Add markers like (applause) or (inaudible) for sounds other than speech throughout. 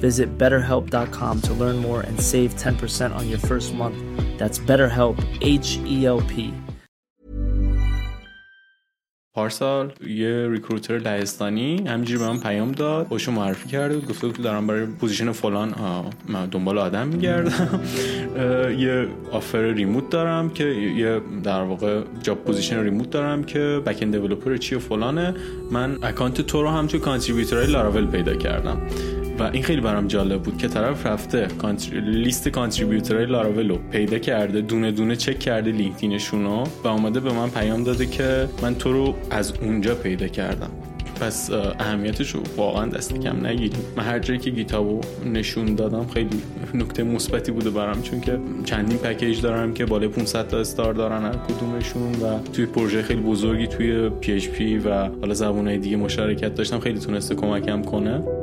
Visit betterhelp.com to learn more and save 10% on your first month. That's BetterHelp, H E L P. پارسال یه recruiter لهستانی همینجوری به من پیام داد. خودشو معرفی کرده بود. گفته بود دارم برای position فلان من دنبال آدم میگردم. (laughs) یه offer remote دارم که یه در واقع job position remote دارم که backend developer چی و فلانه. من اکانت تو رو هم تو لاراول پیدا کردم. و این خیلی برام جالب بود که طرف رفته. لیست کانتریبیوتورهای لاراول رو پیدا کرده دونه دونه چک کرده لینکدینشون رو و اومده به من پیام داده که من تو رو از اونجا پیدا کردم پس اهمیتش رو واقعا دست کم نگیریم من هر جایی که گیتابو نشون دادم خیلی نکته مثبتی بوده برام چون که چندین پکیج دارم که بالای 500 تا استار دارن هر کدومشون و توی پروژه خیلی بزرگی توی PHP و حالا زبونهای دیگه مشارکت داشتم خیلی تونسته کمکم کنه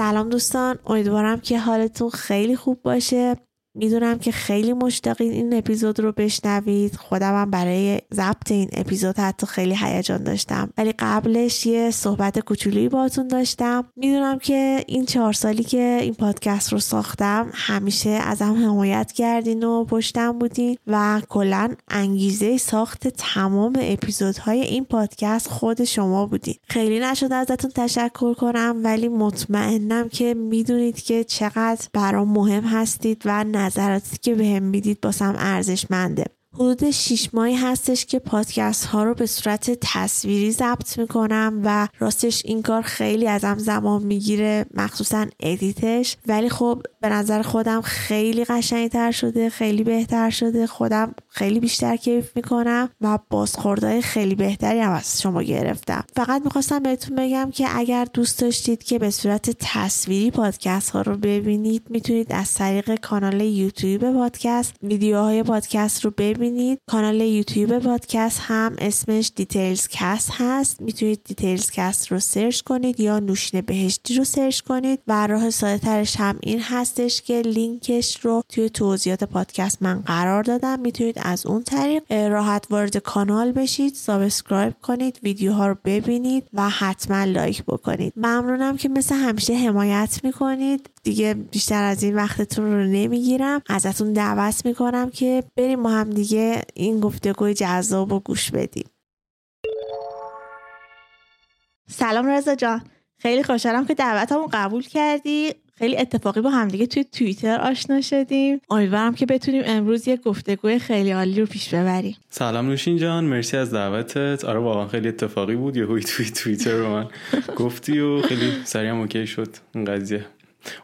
سلام دوستان امیدوارم که حالتون خیلی خوب باشه. می‌دونم که خیلی مشتاقین این اپیزود رو بشنوید. خودم هم برای ضبط این اپیزود حتی خیلی هیجان داشتم. ولی قبلش یه صحبت کوچولویی باتون داشتم. می‌دونم که این چهار سالی که این پادکست رو ساختم همیشه ازم حمایت کردین و پشتم بودین و کلا انگیزه ساخت تمام اپیزودهای این پادکست خود شما بودین. خیلی نشده ازتون تشکر کنم ولی مطمئنم که می‌دونید که چقدر برام مهم هستید و نظراتی که بهم هم می‌دید باسم ارزشمنده. حدود شیش ماهی هستش که پادکست ها رو به صورت تصویری ضبط می‌کنم و راستش این کار خیلی ازم زمان می‌گیره مخصوصا edit ش. ولی خب به نظر خودم خیلی قشنگتر شده خیلی بهتر شده. خودم خیلی بیشتر کیف می‌کنم و بازخوردهای خیلی بهتری هم از شما گرفتم. فقط می‌خواستم بهتون بگم که اگر دوست داشتید که به صورت تصویری پادکست ها رو ببینید می‌تونید از طریق کانال یوتیوب پادکست ویدیوهای پادکست رو ببینید کانال یوتیوب پادکست هم اسمش Details Cast هست. می‌تونید Details Cast رو search کنید یا نوشین بهشتی رو search کنید و راه ساده ترش هم این هستش که لینکش رو توی توضیحات پادکست من قرار دادم. می‌تونید از اون طریق راحت وارد کانال بشید subscribe کنید ویدیوها رو ببینید و حتما لایک بکنید. ممنونم که مثل همیشه حمایت می‌کنید. دیگه بیشتر از این وقتتون رو نمی‌گیرم. ازتون دعوت می‌کنم که بریم با هم دیگه این گفتگوی جذاب و گوش بدیم. سلام رضا جان. خیلی خوشحالم که دعوتمو قبول کردی. خیلی اتفاقی با همدیگه توی توییتر آشنا شدیم. امیدوارم که بتونیم امروز یه گفتگوی خیلی عالی رو پیش ببریم. سلام نوشین جان مرسی از دعوتت. آره واقعا خیلی اتفاقی بود یه توی توییتر رو من (laughs) گفتی و خیلی سریع اوکی شد. این قضیه.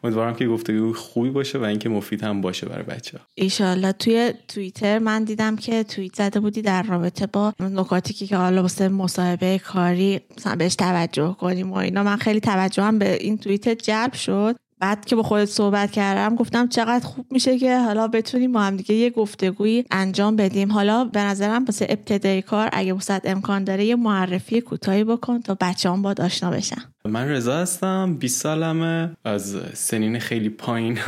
امیدوارم که گفتگو خوبی باشه و اینکه مفید هم باشه برای بچه ایشالله توی توییتر من دیدم که توییت زده بودی در رابطه با نکاتی که حالا واسه مصاحبه کاری مثلا بهش توجه کنیم و اینا. من خیلی توجهم به این توییت جلب شد. بعد که با خودت صحبت کردم گفتم چقدر خوب میشه که حالا بتونیم با هم دیگه یه گفتگویی انجام بدیم. حالا به نظرم واسه ابتدای کار اگه وسط امکان داره یه معرفی کوتاهی بکن تا بچه هم باد آشنا بشن. من رضا هستم 20 سالمه. از سنین خیلی پایین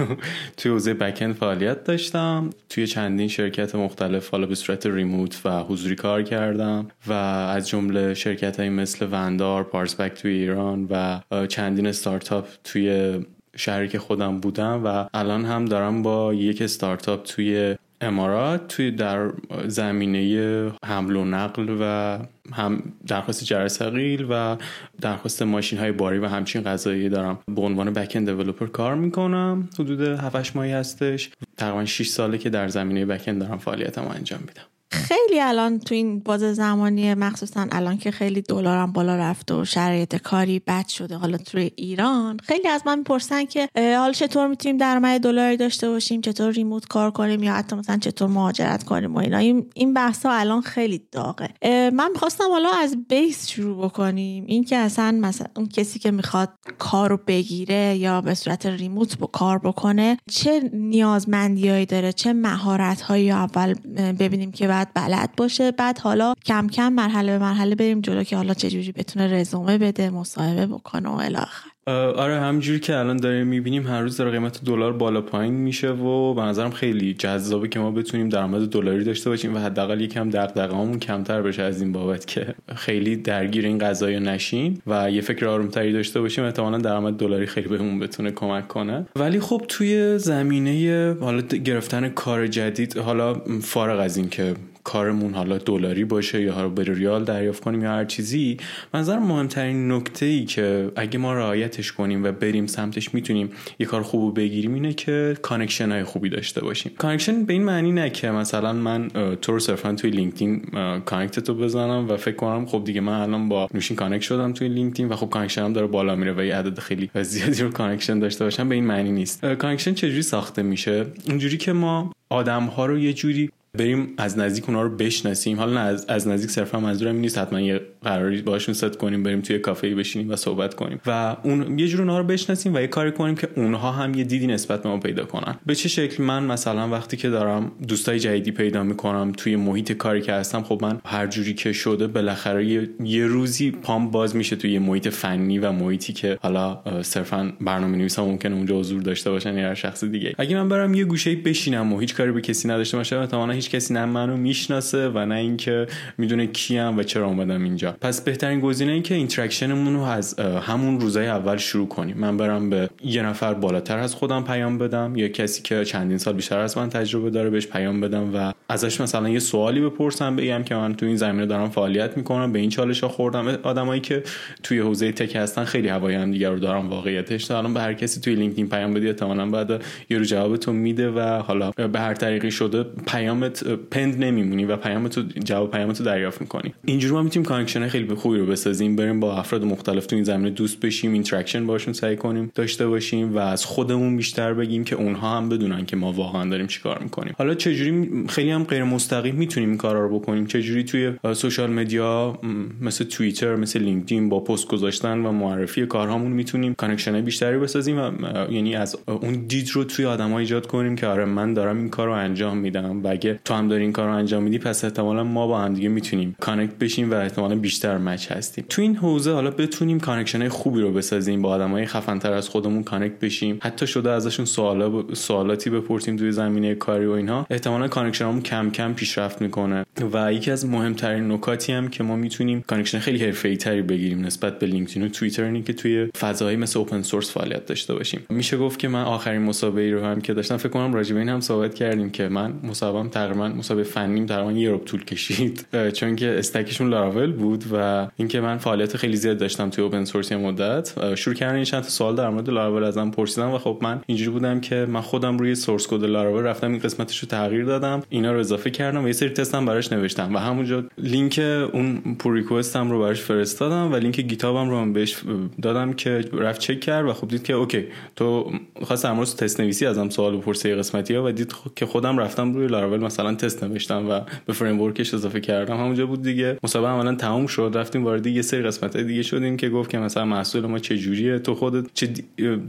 توی حوزه بکند فعالیت داشتم. توی چندین شرکت مختلف حالا به صورت ریموت و حضوری کار کردم و از جمله شرکت های مثل وندار پارسبک توی ایران و چندین استارتاپ توی شهری که خودم بودم و الان هم دارم با یک استارتاپ توی امارات توی در زمینه حمل و نقل و هم درخواست جرثقیل و درخواست ماشین های باری و همچین غذایی دارم. به عنوان بک اند کار می‌کنم. حدود 7 ماهی هستش. تقریبا 6 ساله که در زمینه بک اند دارم فعالیتمو انجام میدم. خیلی الان تو این باز زمانی مخصوصا الان که خیلی دلارم بالا رفته و شرایط کاری بد شده حالا توی ایران خیلی از من می‌پرسن که حالا چطور می‌تونیم درآمد دلاری داشته باشیم؟ چطور ریموت کار کنیم؟ یا حتی مثلا چطور مهاجرت کنیم و اینا؟ این بحث ها الان خیلی داغه. من می‌خواستم حالا از بیس شروع بکنیم. این که اصلا مثلا اون کسی که می‌خواد کار رو بگیره یا به صورت ریموت با کار بکنه چه نیازمندیهایی داره؟ چه مهارت هایی اول ببینیم که بعد بلد باشه. بعد حالا کم کم مرحله به مرحله بریم جلو که حالا چجوری بتونه رزومه بده مصاحبه بکنه و الاخر. آره همجوری که الان داریم می‌بینیم هر روز داره قیمت دلار بالا پایین میشه و به نظرم خیلی جذابه که ما بتونیم درآمد دلاری داشته باشیم و حداقل یکم دغدغه‌هامون کمتر بشه از این بابت که خیلی درگیر این قضايا نشیم و یه فکر آرومتری داشته باشیم. احتمالا درآمد دلاری خیلی بهمون بتونه کمک کنه. ولی خب توی زمینه حالا گرفتن کار جدید حالا فارغ از این که کارمون حالا دلاری باشه یا حالا به ریال دریافت کنیم یا هر چیزی به نظرم مهمترین نکته ای که اگه ما رعایتش کنیم و بریم سمتش می‌تونیم یه کار خوب بگیریم اینه که connection های خوبی داشته باشیم. connection به این معنی نه که مثلا من تو رو صرفا توی لینکدین connect تو بزنم و فکر کنم خب دیگه من الان با نوشین connect شدم توی لینکدین و خب connection هم داره بالا میره و یه عدد خیلی زیادی رو connection داشته باشم به این معنی نیست. connection چجوری ساخته میشه؟ اینجوری که ما آدم ها رو یه جوری بریم از نزدیک اونا رو بشناسیم. حالا از, از نزدیک صرفا منظورم این نیست. حتما یه قراری باشون ست کنیم بریم توی کافه بشینیم و صحبت کنیم. و اون یه جور اونها رو بشناسیم و یه کاری کنیم که اونها هم یه دیدی نسبت به ما پیدا کنن. به چه شکل؟ من مثلا وقتی که دارم دوستای جدیدی پیدا می‌کنم توی محیط کاری که هستم خب من هر جوری که شده بالاخره یه،, روزی پام باز میشه توی یه محیط فنی و محیطی که حالا صرفا برنامه نویسا ممکنه اونجا حضور داشته باشن یا شخص دیگه. اگه من برم یه گوشه بشینم و هیچ کاری به کسی نداشته باشم هیچ کسی نه منو می‌شناسه و نه اینکه می‌دونه کیم و چرا اومدم اینجا. پس بهترین گزینه این که interaction مون رو از همون روزای اول شروع کنیم. من برم به یه نفر بالاتر از خودم پیام بدم یا کسی که چندین سال بیشتر از من تجربه داره بهش پیام بدم و ازش مثلا یه سوالی بپرسم بگم که من تو این زمینه دارم فعالیت می‌کنم به این چالش خوردم. آدمایی که توی حوزه tech هستن خیلی هوای هم دیگر رو دارن واقعیتش. الان به هر کسی توی لینکدین پیام بدی احتمالاً بعد یه روز جوابتون میده و حالا به هر طریقی شده پیامت pending نمیمونه و پیام تو جواب پیام تو دریافت می‌کنی. اینجوری ما می‌تونیم connection خیلی خوبی رو بسازیم. بریم با افراد مختلف تو این زمینه دوست بشیم interaction باشون سعی کنیم داشته باشیم و از خودمون بیشتر بگیم که اونها هم بدونن که ما واقعا داریم چیکار می‌کنیم. حالا چجوری خیلی هم غیر مستقیم می‌تونیم این کارا رو بکنیم. چجوری توی social media مثل توییتر مثل لینکدین با پست گذاشتن و معرفی کارهامون می‌تونیم connection بیشتری بسازیم و یعنی از اون دید رو توی آدم‌ها ایجاد کنیم که آره من دارم این کار رو انجام میدم و اگه تو هم داری این کار رو انجام میدی پس احتمالا ما با هم دیگه می‌تونیم connect بشیم و احتمالا بیشتر match هستیم. تو این حوزه حالا بتونیم connection خوبی رو بسازیم با آدمای خفن تر از خودمون connect بشیم. حتی شده ازشون سوالا ب... سوالاتی بپرسیم توی زمینه کاری و اینها. احتمالا connection مون کم کم پیشرفت می‌کنه. و یکی از مهمترین نکاتی هم که ما می‌تونیم connection خیلی حرفه‌ای تری بگیریم نسبت به لینکدین و توییتر اینه که توی فضایی مثل open source فعالیت داشته باشیم. میشه گفت که من آخرین مصاحبه رو هم که داشتم فکر کنم راجع به این هم صحبت کردیم که من مصاحبه تقریبا مصاحبه فنیم تقریبا یه ربع طول کشید. (laughs) چون که stack شون Laravel بود و اینکه من فعالیت خیلی زیاد داشتم توی open source مدت. شروع کردن چند تا سوال در مورد لاراول ازم پرسیدم و خب من اینجوری بودم که من خودم روی source code Laravel رفتم این قسمتش رو تغییر دادم اینا رو اضافه کردم و یه سری تستم براش نوشتم. و همونجا لینک اون pull request م رو براش فرستادم و لینک GitHub م رو بهش دادم که رفت چک کرد و خب دید که okay تو خواست در مورد تست نویسی ازم سوال بپرسه قسمتی ها و دید که خودم رفتم روی لاراول تست نوشتم و به framework ش اضافه کردم. همونجا بود دیگه. مصاحبه عملا تموم شد رفتیم وارد یه سری قسمت دیگه شدیم که گفت که مثلا محصول ما چه جوریه تو خودت چه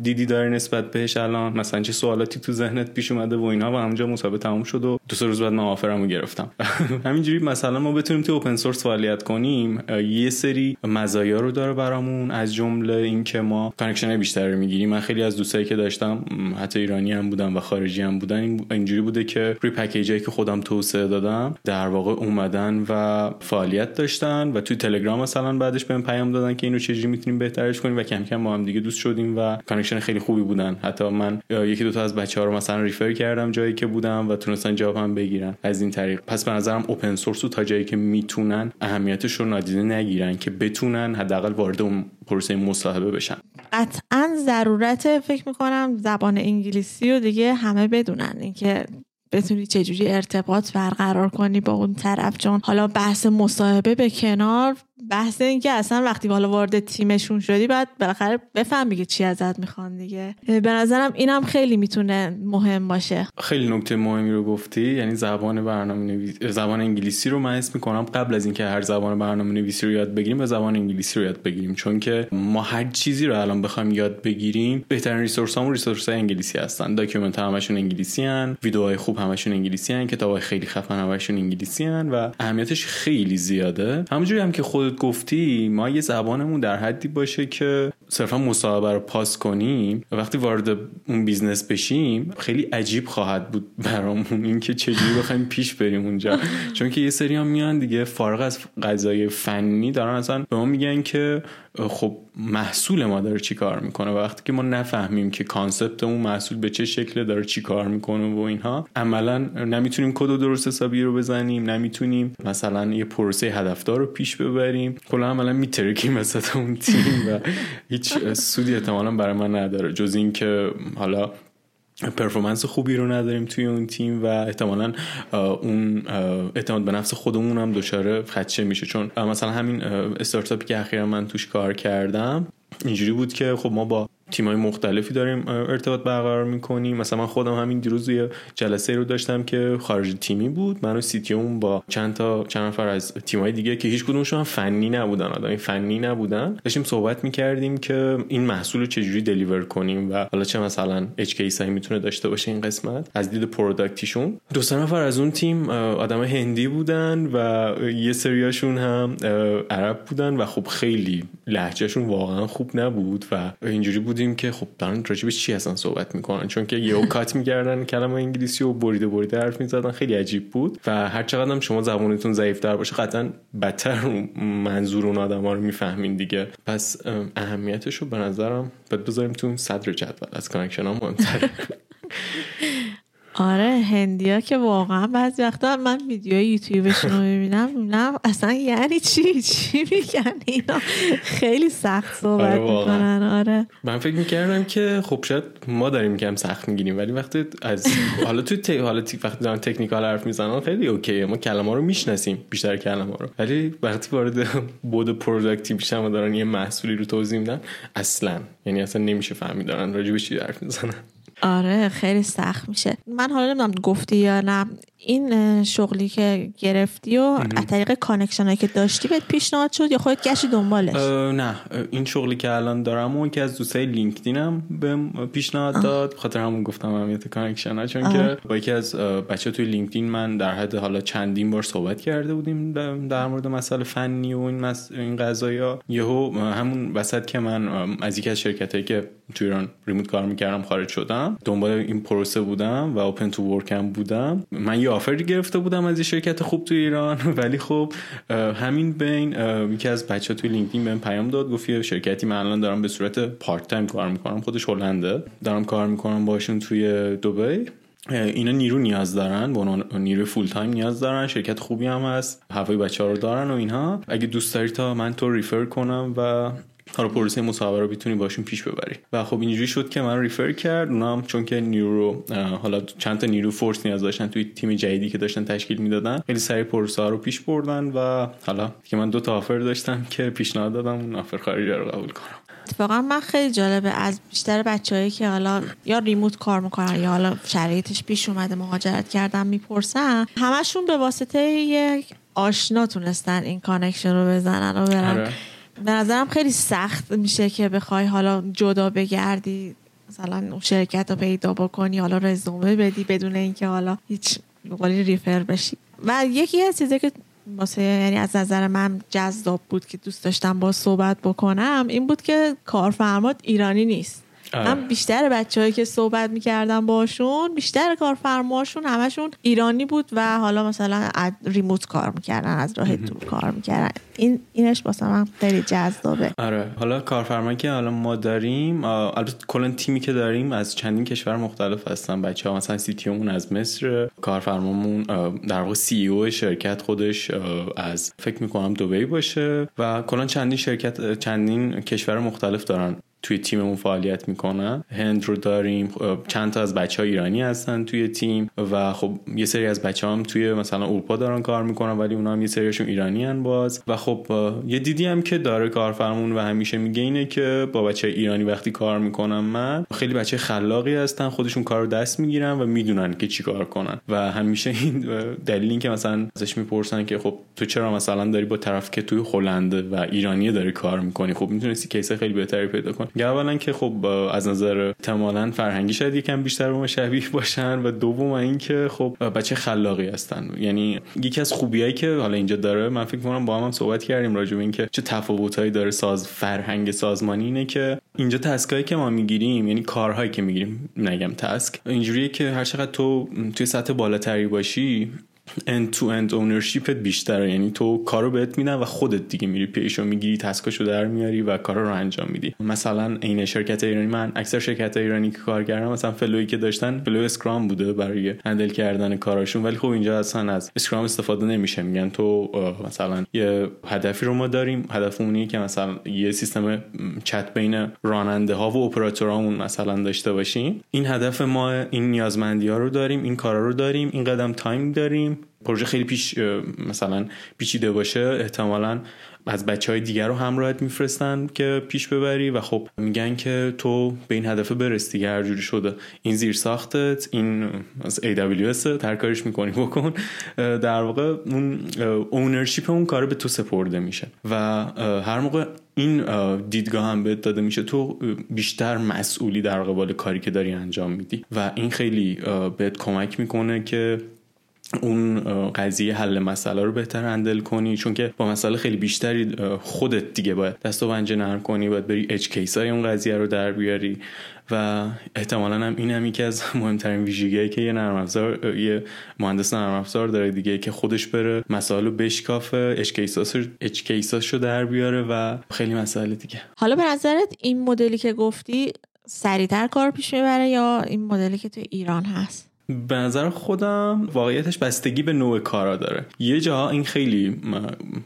دیدی داری نسبت بهش الان مثلا چه سوالاتی تو ذهنت پیش اومده و اینا. و همونجا مصاحبه تموم شد و دو سه روز بعد من offer مو گرفتم. (laughs) همینجوری مثلا ما بتونیم تو open source فعالیت کنیم. یه سری مزایا رو داره برامون. از جمله اینکه ما connection بیشتری می‌گیریم. من خیلی از دوستایی که داشتم حتی ایرانی هم بودن و خارجی هم بودن اینجوری بوده که package ایی که خودم توسعه دادم. در واقع اومدن و فعالیت داشتن و توی تلگرام مثلا بعدش بهم پیام دادن که اینو چجوری می‌تونیم بهترش کنیم و کم کم با هم دیگه دوست شدیم و connection خیلی خوبی بودن. حتی من یکی دو تا از بچه ها رو مثلا ریفر کردم جایی که بودم و تونستن جوابم بگیرن. از این طریق. پس به نظرم اوپن سورس تا جایی که می‌تونن اهمیتش رو نادیده نگیرن که بتونن حداقل وارد اون پروسه مصاحبه بشن. قطعا ضرورت فکر می‌کنم زبان انگلیسی رو دیگه همه بدونن. اینکه بتونی چجوری ارتباط برقرار کنی با اون طرف. چون حالا بحث مصاحبه به کنار بحث این که اصلا وقتی حالا وارد تیمشون شدی بعد بالاخره بفهمی که چی ازت می‌خوان دیگه. به نظرم اینم خیلی می‌تونه مهم باشه. خیلی نکته مهمی رو گفتی یعنی زبان برنامه نویس زبان انگلیسی رو من اسم می‌کنم قبل از اینکه هر زبان برنامه نویسی رو یاد بگیریم به زبان انگلیسی رو یاد بگیریم. چون که ما هر چیزی رو الان بخوایم یاد بگیریم بهترین resource همون resource های انگلیسی هستن. document همشون انگلیسی ان ویدیوهای خوب همشون انگلیسی ان کتابای خیلی خفن همشون انگلیسی ان و اهمیتش خیلی زیاده. همونجوری هم که خودت گفتی ما یه زبانمون در حدی باشه که صرفا مصاحبه رو پاس کنیم و وقتی وارد اون business بشیم خیلی عجیب خواهد بود برامون اینکه چجوری بخوایم پیش بریم اونجا. (laughs) چون که یه سری هم میان دیگه فارغ از فضای فنی دارن اصلا به ما میگن که خب محصول ما داره چی کار می‌کنه؟ وقتی که ما نفهمیم که concept اون محصول به چه شکل داره چی کار می‌کنه و اینها عملا نمی‌تونیم کد درست حسابی رو بزنیم نمی‌تونیم مثلا یه پروسه هدفدار رو پیش ببریم. کلا عملا میترکیم وسط اون تیم و هیچ سودی احتمالا برای من نداره. جز اینکه حالا performance خوبی رو نداریم توی اون تیم و احتمالا اون اعتماد به نفس خودمون هم دچار خدشه میشه. چون مثلا همین استارتاپی که اخیرا من توش کار کردم اینجوری بود که خب ما با تیمای مختلفی داریم ارتباط برقرار می‌کنیم. مثلا من خودم همین دیروز یه جلسه رو داشتم که خارج تیمی بود. من و سیتیوم با چند تا چند نفر از تیمای دیگه که هیچ کدومشون فنی نبودن آدم فنی نبودن. داشتیم صحبت می‌کردیم که این محصول رو چجوری deliver کنیم و حالا چه مثلا edge case می‌تونه داشته باشه این قسمت. از دید product یشون دو سه نفر از اون تیم آدم هندی بودن و یه سریاشون هم عرب بودن و خب خیلی لهجهشون واقعا خوب نبود و اینجوری بود بودیم که خب دارن راجبش چی اصلا صحبت می‌کنن؟ چون که یهو (laughs) cut می‌کردن کلمه انگلیسی و بریده بریده حرف می‌زدن. خیلی عجیب بود. و هر چقدر هم شما زبانتون ضعیفتر باشه قطعا بدتر منظور اون آدم ها رو می‌فهمین دیگه. پس اهمیتش رو به نظرم باید بذاریم تو صدر جدول از connection ها مهمتره (laughs) آره هندیا که واقعا بعضی وقتا من ویدیو یوتیوبشون رو می‌بینم می‌بینم اصلا یعنی چی؟ چی میگن اینا؟ خیلی سخت صحبت آره می‌کنن آره. من فکر می‌کردم که خب شاید ما داریم کم سخت می‌گیریم ولی وقتی از حالا تو ت... حالا وقتی دارن technical حرف می‌زنن خیلی okay ما کلمه رو می‌شناسیم بیشتر کلمه رو. ولی وقتی وارد بعد product ی میشن و دارن یه محصولی رو توضیح میدن اصلا یعنی اصلا نمیشه فهمید دارن راجع به چی حرف می‌زنن. آره خیلی سخت میشه. من حالا نمی‌دونم گفتی یا نه. این شغلی که گرفتی و از طریق connection که داشتی بهت پیشنهاد شد یا خودت گشتی دنبالش؟ نه. این شغلی که الان دارم و که از دوستای لینکدینم به پیشنهاد داد خاطر همون گفتم اهمیت connection ها چون آه. که با یکی از بچه توی لینکدین من در حد حالا چندین بار صحبت کرده بودیم در مورد مسئله فنی و این مس... این قضايا یهو همون وسط که من از یکی از شرکتایی که تو ایران remote کار می‌کردم خارج شدم دنبال این پروسه بودم و open to work م بودم. من یه offer ی گرفته بودم از یه شرکت خوب تو ایران. (laughs) ولی خب همین بین یکی از بچه توی لینکدین بهم پیام داد گفت یه شرکتی من الان دارم به صورت part time کار می‌کنم خودش هلنده. دارم کار می‌کنم باشون توی دبی. اینا نیرو نیاز دارن با نیرو full time نیاز دارن شرکت خوبی هم هست هوای بچه ها رو دارن و اینها. اگه دوست داری تا من تو refer کنم و حالا پروسه مصاحبه رو بتونی باشون پیش ببری. و خب اینجوری شد که من ریفر کرد اونا هم چون که نیرو حالا چند تا نیرو فورس نیاز داشتن توی تیم جدیدی که داشتن تشکیل می‌دادن خیلی سریع پروسه ها رو پیش بردن و حالا که من دو تا آفر داشتم که پیشنهاد دادم اون آفر خارجی رو قبول کنم. اتفاقا من خیلی جالبه از بیشتر بچههایی که حالا یا ریموت کار می‌کنن یا حالا شرایطش پیش اومده مهاجرت کردن می‌پرسن همشون به واسطه یک آشنا تونستن این connection رو بزنن و برن. آره. به نظرم خیلی سخت میشه که بخوای حالا جدا بگردی مثلا اون شرکت رو پیدا بکنی حالا رزومه بدی بدون اینکه حالا هیچ قولی refer بشی. و یکی از چیزی که واسه یعنی از نظر من جذاب بود که دوست داشتم با صحبت بکنم این بود که کارفرمات ایرانی نیست. آره. من بیشتر بچههایی که صحبت می‌کردم باشون بیشتر کارفرماشون همشون ایرانی بود و حالا مثلا ریموت کار می‌کردن از راه دور کار می‌کردن. این اینش واسه من خیلی جذابه. آره. حالا کارفرمایی که حالا ما داریم البته کلا تیمی که داریم از چندین کشور مختلف هستن بچه ها مثلا سی از مصر کارفرمامون در واقع سی او شرکت خودش از فکر می‌کنم دبی باشه و کلا چندین شرکت چندین کشور مختلف دارن. توی تیممون فعالیت می‌کنن. هند رو داریم. چند تا از بچه ها ایرانی هستن توی تیم و خب یه سری از بچه هم توی مثلا اروپا دارن کار می‌کنن ولی اونا هم یه سریشون ایرانی هن باز. و خب یه دیدی هم که داره کارفرمون و همیشه میگه اینه که با بچه ایرانی وقتی کار می‌کنم من خیلی بچه خلاقی هستن خودشون کار رو دست می‌گیرن و می‌دونن که چی کار کنن. و همیشه این دلیل این که مثلا ازش می‌پرسن که خب تو چرا مثلا داری با طرف که توی هلند و ایرانی داری کار می‌کنی؟ خب می‌تونستی کیسه خیلی بهتری پیدا کنی. اولا که خب از نظر احتمالا فرهنگی شاید یکم بیشتر به ما شبیه باشن و دوم اینکه خب بچه خلاقی هستن. یعنی یکی از خوبیایی که حالا اینجا داره من فکر کنم با هم, هم صحبت کردیم راجع به اینکه چه تفاوتایی داره ساز فرهنگ سازمانی اینه که اینجا تسکایی که ما می‌گیریم یعنی کارهایی که می‌گیریم نگم تسک اینجوریه که هر چقدر تو توی سطح بالاتری باشی end to end ownership بیشتره. یعنی تو کارو بهت میدن و خودت دیگه میری پیشو می‌گیری task اشو در میاری و کارا رو انجام میدی. مثلا این شرکت ایرانی من اکثر شرکت ایرانی که کار کردم مثلا flow ی که داشتن flow Scrum بوده برای handle کردن کاراشون. ولی خب اینجا اصلا از Scrum استفاده نمیشه. میگن تو مثلا یه هدفی رو ما داریم. هدفمون که مثلا یه سیستم چت بین راننده ها و اپراتورامون مثلا داشته باشیم. این هدف ما این نیازمندی ها رو داریم این کارا رو داریم این قدم time داریم. پروژه خیلی پیش مثلا پیچیده باشه احتمالا از بچه های دیگر رو همراهت میفرستن که پیش ببری و خب میگن که تو به این هدف برس دیگه هر جوری شده. این زیر ساختت این از AWS ترکارش می‌کنی بکن. در واقع اون اونرشیپ اون کار به تو سپرده میشه. و هر موقع این دیدگاه هم بهت داده میشه تو بیشتر مسئولی در قبال کاری که داری انجام میدی. و این خیلی بهت کمک می‌کنه که اون قضیه حل مسئله رو بهتر هندل کنی چون که با مسئله خیلی بیشتری خودت دیگه باید دست و پنجه نرم کنی باید بری اچ کیس های اون قضیه رو در بیاری. و احتمالا هم این هم یکی از (laughs) مهمترین ویژگیه که یه نرم افزار یه مهندس نرم افزار داره دیگه که خودش بره مسائل رو بشکافه اچ کیساش رو در بیاره و خیلی مسئله دیگه. حالا به نظرت این مدلی که گفتی سریعتر کار پیش می‌بره یا این مدلی که تو ایران هست؟ به نظر خودم واقعیتش بستگی به نوع کارا داره. یه جاها این خیلی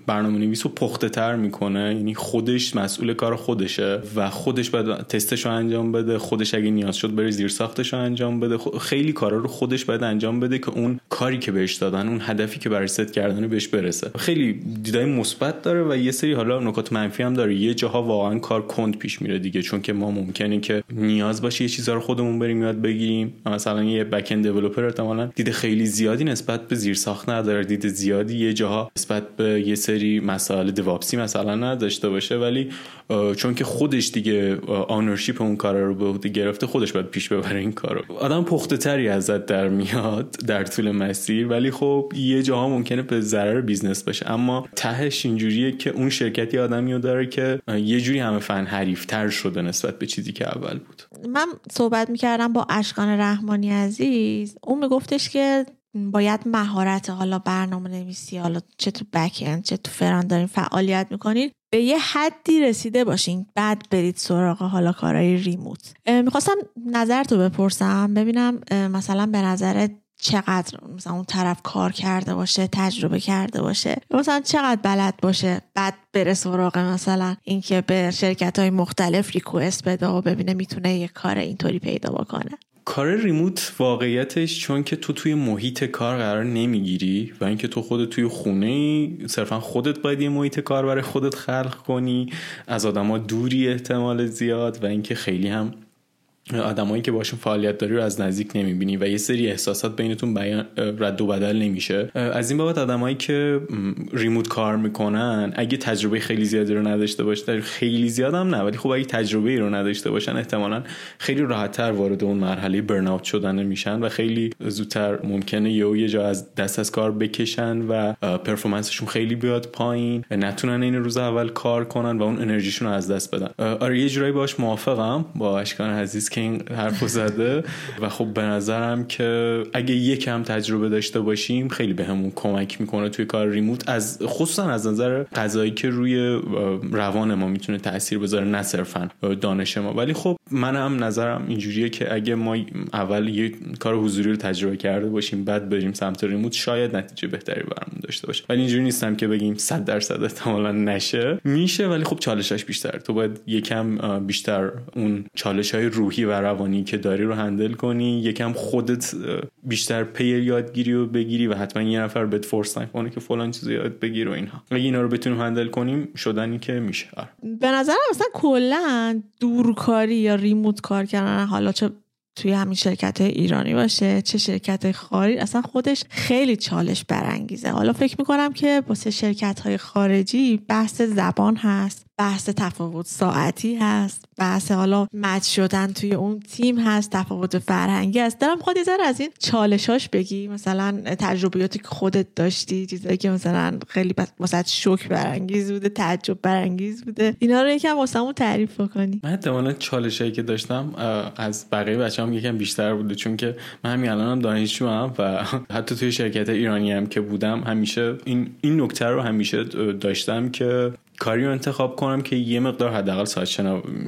برنامه نویس رو پخته تر می‌کنه یعنی خودش مسئول کار خودشه و خودش باید تستش رو انجام بده خودش اگه نیاز شد بره زیر ساختش رو انجام بده. خیلی کارا رو خودش باید انجام بده که اون کاری که بهش دادن اون هدفی که برای ست کردن بهش برسه. خیلی دیدای مثبت داره و یه سری حالا نکات منفی هم داره. یه جاها واقعا کار کند پیش میره دیگه چون که ما ممکنه که نیاز باشه یه چیزا رو خودمون بریم یاد بگیریم. مثلا یه بک دیولپر احتمالا دید خیلی زیادی نسبت به زیر ساخت نداره. دید زیادی یه جاها نسبت به یه سری مسائل دوابسی مثلا نداشته باشه ولی چون که خودش دیگه ownership اون کار رو به عهده گرفته خودش باید پیش ببره این کارو. آدم پخته تری ازت در میاد در طول مسیر ولی خب یه جاها ممکنه به ضرر business باشه اما تهش اینجوریه که اون شرکتی آدمی رو داره که یه جوری همه فن حریفتر شده نسبت به چیزی که اول بود. من صحبت می‌کردم با اشکان رحمانی عزیز. اون میگفتش که باید مهارت حالا برنامه نویسی حالا چه تو back end چه تو front دارین فعالیت می‌کنین به یه حدی رسیده باشین. بعد برید سراغ حالا کارهای remote می‌خواستم نظر تو بپرسم. ببینم مثلا به نظرت چقدر مثلا اون طرف کار کرده باشه تجربه کرده باشه؟ مثلا چقدر بلد باشه؟ بعد بره سراغ مثلا اینکه به شرکت های مختلف ریکوست بده و ببینه می‌تونه یه کار اینطوری پیدا بکنه. کار ریموت واقعیتش چون که تو توی محیط کار قرار نمی‌گیری و اینکه تو خودت توی خونه صرفا خودت باید یه محیط کار برای خودت خلق کنی از آدما دوری احتمال زیاد و اینکه خیلی هم آدمایی که باشون فعالیت داری رو از نزدیک نمی‌بینی و یه سری احساسات بینتون بیان رد و بدل نمیشه. از این بابت آدمایی که ریموت کار می‌کنن اگه تجربه خیلی زیادی رو نداشته باشن خیلی زیاد هم نه ولی خب اگه تجربه ای رو نداشته باشن احتمالا خیلی راحتتر وارد اون مرحله برناوت شدن میشن و خیلی زودتر ممکنه یه یه جا از دست از کار بکشن و پرفورمنسشون خیلی بیاد پایین نتونن این روز اول کار کنن و اون انرژیشون رو از دست بدن. آره یه جورایی باش موافقم با اشکان عزیز که این حرف زده. و خب به نظرم که اگه یکم تجربه داشته باشیم خیلی به کمک می‌کنه توی کار ریموت. از خصوصا از نظر قضایی که روی روان ما می‌تونه تاثیر بذاره نه صرفا دانش ما. ولی خب من هم نظرم اینجوریه که اگه ما اول یه کار حضوری رو تجربه کرده باشیم بعد بریم سمت ریموت شاید نتیجه بهتری برامون داشته باشه. ولی اینجوری نیستم که بگیم 100 درصد احتمالا نشه. میشه ولی خب چالشش بیشتر تو باید یکم بیشتر اون چالش های روحی و روانی که داری رو هندل کنی یکم خودت بیشتر پیر یادگیری رو بگیری و حتما یه نفر بهت فورس نکنه که فلان چیز یاد بگیر و اینها. اگه اینا رو بتونیم هندل کنیم شدنی که میشه. به نظرم مثلا کلا دورکاری یا ریموت کار کردن حالا چه توی همین شرکت ایرانی باشه چه شرکت خارجی اصلا خودش خیلی چالش برانگیزه. حالا فکر می‌کنم که واسه شرکت های خارجی بحث زبان هست. بحث تفاوت ساعتی هست. بحث حالا مچ شدن توی اون تیم هست تفاوت فرهنگی هست. دارم خود ذره از این چالشاش بگی. مثلا تجربیاتی که خودت داشتی چیزایی که مثلا خیلی واسه شوک برانگیز بوده تعجب برانگیز بوده. اینا رو یکم واسمون تعریف کنی من احتمالاً چالشایی که داشتم از بقیه بچه‌ام یکم بیشتر بوده. چون که من همین الانم دانشجو هم و (laughs) حتی توی شرکت ایرانی هم که بودم همیشه این این نکته رو همیشه داشتم که کاری رو انتخاب کنم که یه مقدار حداقل ساعت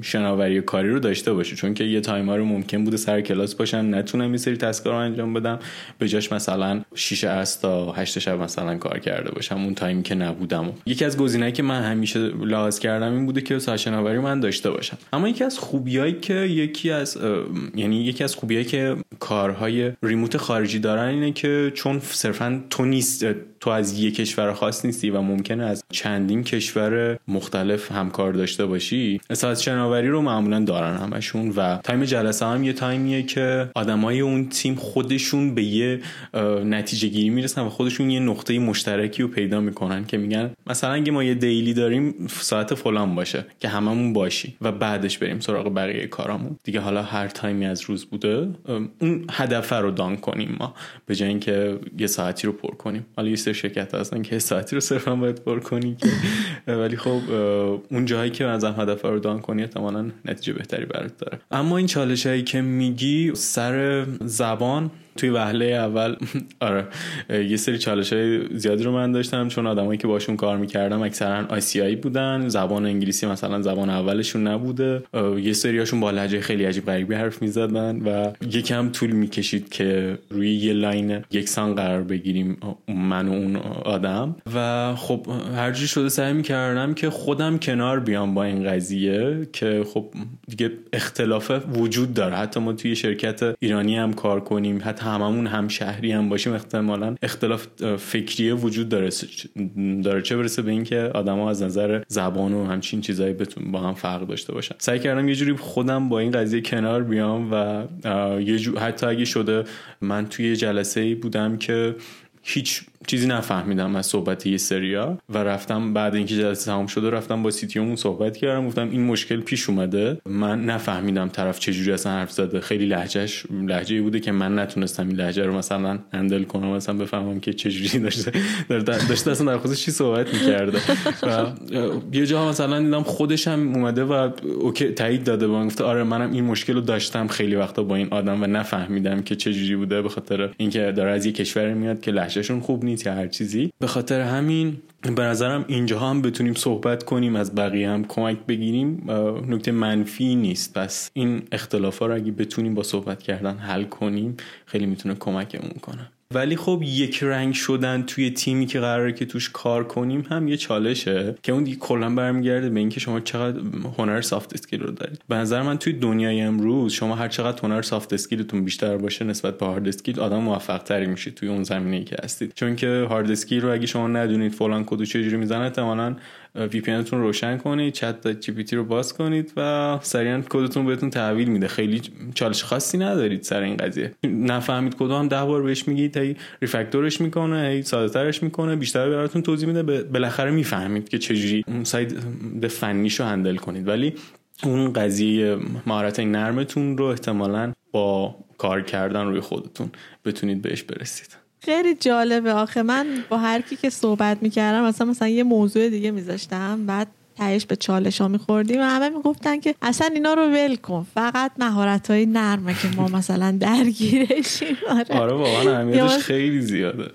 شناوری کاری رو داشته باشه. چون که یه تایمر رو ممکن بوده سر کلاس باشم نتونم یه سری تسکا رو انجام بدم به جاش مثلا 6 از تا 8 شب مثلا کار کرده باشم. اون تایمی که نبودم. یکی از گزینه‌ای که من همیشه لحاظ کردم این بوده که ساعت شناوری من داشته باشم. اما یکی از خوبیایی که یکی از یعنی یکی از خوبیایی که کارهای remote خارجی دارن اینه که چون صرفا تو نیست تو از یک کشور خاص نیستی و ممکنه از چندین کشور مختلف همکار داشته باشی ساعت شناوری رو معمولا دارن همشون و time جلسه هم یه time یه که آدمای اون تیم خودشون به یه نتیجه گیری می‌رسن و خودشون یه نقطه مشترکی رو پیدا می‌کنن که میگن مثلا اگه ما یه daily داریم ساعت فلان باشه که هممون باشیم و بعدش بریم سراغ بقیه کارامون. دیگه حالا هر time ی از روز بوده اون هدف رو دان کنیم ما به جای اینکه یه ساعتی رو پر کنیم. حالا یه شرکت هستن که ساعتی رو صرفا باید پر کنی (laughs) ولی خب اون جایی که از هدف رو دان کنی احتمالا نتیجه بهتری برات داره. اما این چالش هایی که میگی سر زبان توی وهله اول. (laughs) آره. یه سری چالش های زیادی رو من داشتم چون آدمایی که باشون کار می‌کردم اکثرا آسیایی بودن. زبان انگلیسی مثلا زبان اولشون نبوده. یه سریاشون با لهجه خیلی عجیب غریبی حرف می‌زدن و یکم طول می‌کشید که روی یه لاین یکسان قرار بگیریم من و اون آدم. و خب هرجی شده سعی می‌کردم که خودم کنار بیام با این قضیه که خب دیگه اختلاف وجود داره. حتی ما توی شرکت ایرانی هم کار کنیم حتی هممون هم شهری هم باشیم احتمالا اختلاف فکری وجود داره داره چه برسه به اینکه آدما از نظر زبان و همچین چیزایی بتون با هم فرق داشته باشن. سعی کردم یه جوری خودم با این قضیه کنار بیام و یه جو... حتی اگه شده من توی جلسه بودم که هیچ چیزی نفهمیدم از صحبت یه سریا و رفتم بعد اینکه جلسه تمام شده رفتم با CTO مون صحبت کردم. گفتم این مشکل پیش اومده. من نفهمیدم طرف چجوری اصلا حرف زده. خیلی لهجهش لهجه بوده که من نتونستم این لهجه رو مثلا handle کنم مثلا بفهمم که چجوری داشته داشته اصلا در چی صحبت می‌کرده. و یه جا مثلا دیدم خودش هم اومده و اوکی تایید داده من. گفته آره منم این مشکل رو داشتم خیلی وقتا با این آدم و نفهمیدم که چجوری بوده به خاطر اینکه داره از یه کشور میاد که لهجهشون خوب یا هر چیزی. به خاطر همین به نظرم اینجا هم بتونیم صحبت کنیم از بقیه هم کمک بگیریم. نکته منفی نیست. پس این اختلاف ها رو اگه بتونیم با صحبت کردن حل کنیم خیلی می‌تونه کمکمون کنه. ولی خب یک رنگ شدن توی تیمی که قراره که توش کار کنیم هم یه چالشه که اون دیگه کلا برمیگرده به اینکه شما چقدر هنر soft skill رو دارید. به نظر من توی دنیای امروز شما هر چقدر هنر soft skill تون بیشتر باشه نسبت به hard skill آدم موفق تری میشید توی اون زمینه ای که هستید چون که hard skill رو اگه شما ندونید فلان کدو چجوری می‌زنه احتمالاً VPN تون روشن کنید ChatGPT رو باز کنید و سریعا کدتون بهتون تحویل میده. خیلی چالش خاصی ندارید سر این قضیه. نفهمید کد هم ده بار بهش میگید هی refactor ش می‌کنه هی ساده ترش می‌کنه بیشتر براتون توضیح میده. بالاخره می‌فهمید که چجوری ساید فنیشو هندل کنید. ولی اون قضیه مهارت نرمتون رو احتمالا با کار کردن روی خودتون بتونید بهش برسید. خیلی جالبه. آخه من با هر کی که صحبت می‌کردم مثلا مثلا یه موضوع دیگه میذاشتم بعد تهش به چالش ها میخوردیم. و همه می‌گفتن که اصلا اینا رو ول کن. فقط مهارت های نرمه که ما مثلا درگیرشیم. آره. آره واقعا اهمیتش خیلی زیاده.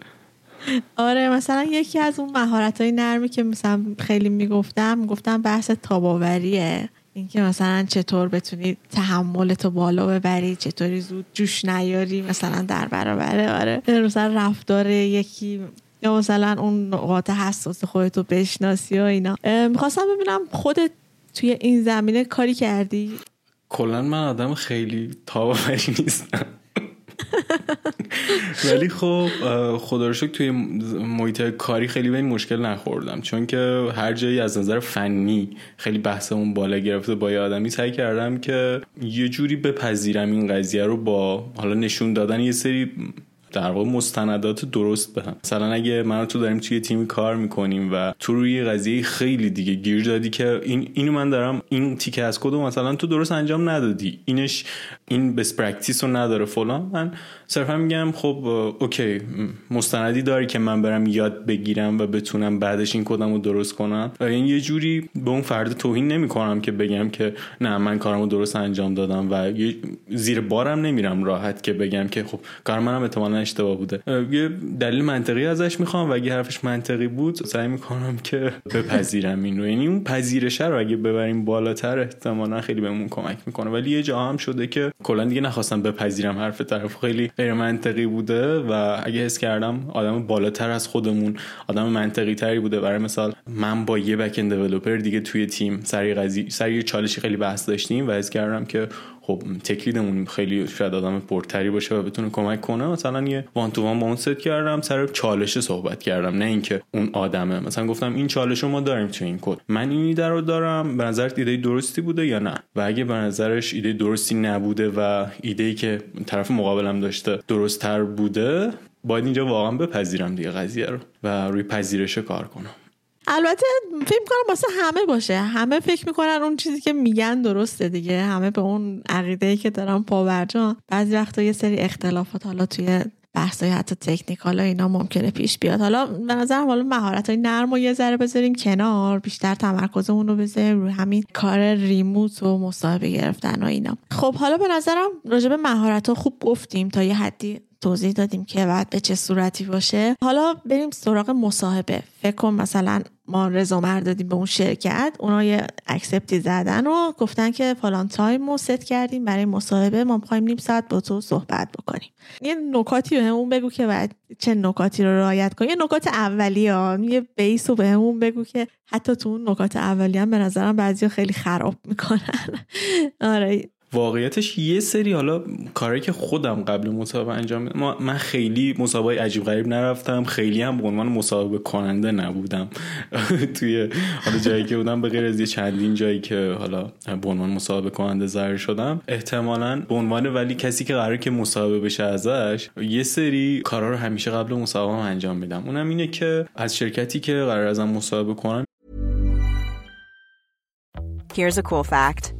آره مثلا یکی از اون مهارت های نرمی که مثلا خیلی می‌گفتم گفتم بحث تاباوریه. اینکه مثلا چطور بتونی تحملتو بالا ببری چطوری زود جوش نیاری مثلا در برابر آره. مثلا رفتار یکی یا مثلا اون نقاط حساس خودتو بشناسی و اینا. می‌خواستم ببینم خودت توی این زمینه کاری کردی؟ کلا من آدم خیلی تاباوری نیستم. ولی خب خدا رو توی محیط کاری خیلی به این مشکل نخوردم. چون که هر جایی از نظر فنی خیلی بحثمون بالا گرفته با یه آدمی سعی کردم که یه جوری بپذیرم این قضیه رو با حالا نشون دادن یه سری در واقع مستندات درست به هم مثلا اگه من تو داریم توی تیمی کار می‌کنیم و تو روی قضیه خیلی دیگه گیر دادی که این اینو من دارم این تیکه از کدو مثلا تو درست انجام ندادی. اینش این best practice رو نداره فلان. من صرفا میگم خب اوکی مستندی داری که من برم یاد بگیرم و بتونم بعدش این کدم رو درست کنم. و این یه جوری به اون فرد توهین نمی‌کنم که بگم که نه من کارمو درست انجام دادم و زیر بارم نمیرم راحت که بگم که خب کار منم احتمالاً اشتباه بوده. یه دلیل منطقی ازش می‌خوام و اگه حرفش منطقی بود سعی می‌کنم که بپذیرم این رو. یعنی اون پذیرش رو اگه ببریم بالاتر احتمالا خیلی بهمون کمک می‌کنه. ولی یه جا هم شده که کلا دیگه نخواستم بپذیرم حرف طرف. خیلی غیر منطقی بوده و اگه حس کردم آدم بالاتر از خودمون آدم منطقی تری بوده. برای مثال من با یه بک دیولپر دیگه توی تیم سری قضیه سری چالشی خیلی بحث داشتیم و حس کردم که خب تکلیدمون خیلی شاید آدم پرتری باشه و بتونه کمک کنه. مثلا یه وان تو وان با اون ست کردم سر چالش صحبت کردم. نه اینکه اون آدمه. مثلا گفتم این چالش رو ما داریم تو این کد. من این ایده رو دارم. به نظر ایده درستی بوده یا نه؟ و اگه به نظرش ایده درستی نبوده و ایده ای که طرف مقابلم داشته درست تر بوده باید اینجا واقعا بپذیرم دیگه قضیه رو و روی پذیرش کار کنم. البته فکر کنم واسه همه باشه. همه فکر می‌کنن اون چیزی که میگن درسته دیگه. همه به اون عقیده ای که دارن پاورجان بعضی وقتا یه سری اختلافات حالا توی بحث های حتی تکنیکال اینا ممکنه پیش بیاد. حالا به نظرم حالا مهارت های نرم و یه ذره بذاریم کنار. بیشتر تمرکزمون رو بذاریم روی همین کار ریموت و مصاحبه گرفتن و اینا. خب حالا به نظرم راجع به مهارت ها خوب گفتیم تا یه حدی توضیح دادیم که بعد به چه صورتی باشه. حالا بریم سراغ مصاحبه. فکر کن مثلا ما رزومه رو دادیم به اون شرکت اونا یه accept ی زدن و گفتن که فلان time رو ست کردیم. برای مصاحبه ما می‌خوایم نیم ساعت با تو صحبت بکنیم. یه نکاتی بهمون بگو که بعد چه نکاتی رو رعایت کنیم یه نکات اولی ها. یه base رو بهمون بگو که حتی تو اون نکات اولی هم به نظرم بعضی خیلی خراب می‌کنن. (laughs) آره. واقعیتش یه سری حالا کاری که خودم قبل مصاحبه انجام ما من خیلی مصاحبه عجیب غریب نرفتم. خیلی هم به عنوان مصاحبه کننده نبودم. (laughs) توی حالا جایی که بودم به غیر از یه چندین جایی که حالا به عنوان مسابقه کننده ظاهر شدم احتمالا به عنوان ولی کسی که قراره که مسابقه بشه ازش یه سری کارا رو همیشه قبل مسابقه انجام میدم. اونم اینه که از شرکتی که قرار ازم مسابقه کنم Here's a cool fact.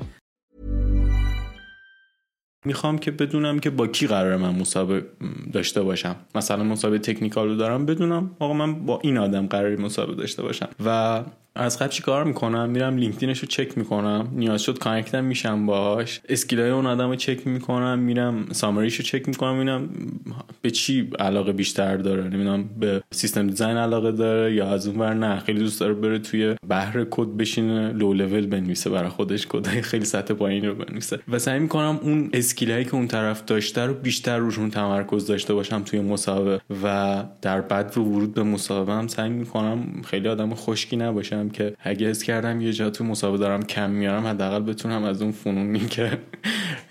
می‌خوام که بدونم که با کی قرار من مسابقه داشته باشم. مثلا مصاحبه technical رو دارم بدونم آقا من با این آدم قراره مصاحبه داشته باشم. و از قبل چی کار می‌کنم؟ میرم LinkedIn ش رو چک می‌کنم. نیاز شد connect م میشم باهاش. skill ای اون آدم رو چک می‌کنم. میرم summary ش رو چک می‌کنم. میرم به چی علاقه بیشتر داره. نمی‌دونم به system design علاقه داره یا از اون ور نه. خیلی دوست داره بره توی بحر کد بشینه. لو لول بنویسه برای خودش. کد خیلی سطح پایین رو بنویسه. و سعی می‌کنم اون skill ایی که اون طرف داشته رو بیشتر روشون تمرکز داشته باشم توی مصاحبه. و در بعد رو ورود به مصاحبه هم سعی می‌کنم خیلی آدم خشکی نباشم. که اگه حس کردم یه جا تو مصاحبه دارم کم میارم حداقل بتونم از اون فنونی که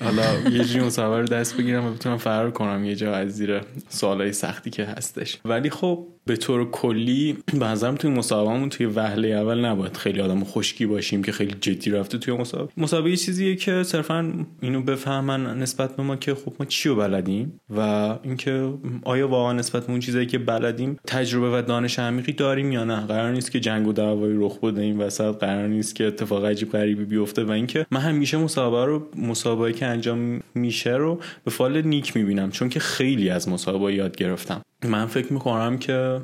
حالا یه جوری مسابقه رو دست بگیرم و بتونم فرار کنم یه جا از زیر سوالای سختی که هستش. ولی خب به طور کلی به نظرم توی مسابقهمون توی وهله اول نباید خیلی آدم خشکی باشیم که خیلی جدی رفته توی مسابقه. مسابقه چیزیه که صرفا اینو بفهمن نسبت به ما که خب ما چی رو بلدیم و اینکه آیا واقعا نسبت به اون چیزایی که بلدیم تجربه و دانش عمیقی داریم یا نه. قرار نیست که جنگ و دعوایی رخ بده این وسط قرار نیست که اتفاق عجیب غریبی بیفته و اینکه من همیشه مسابقه رو مسابقه که انجام میشه رو به فال نیک می‌بینم چون که خیلی از مسابقه یاد گرفتم. من فکر می‌کنم که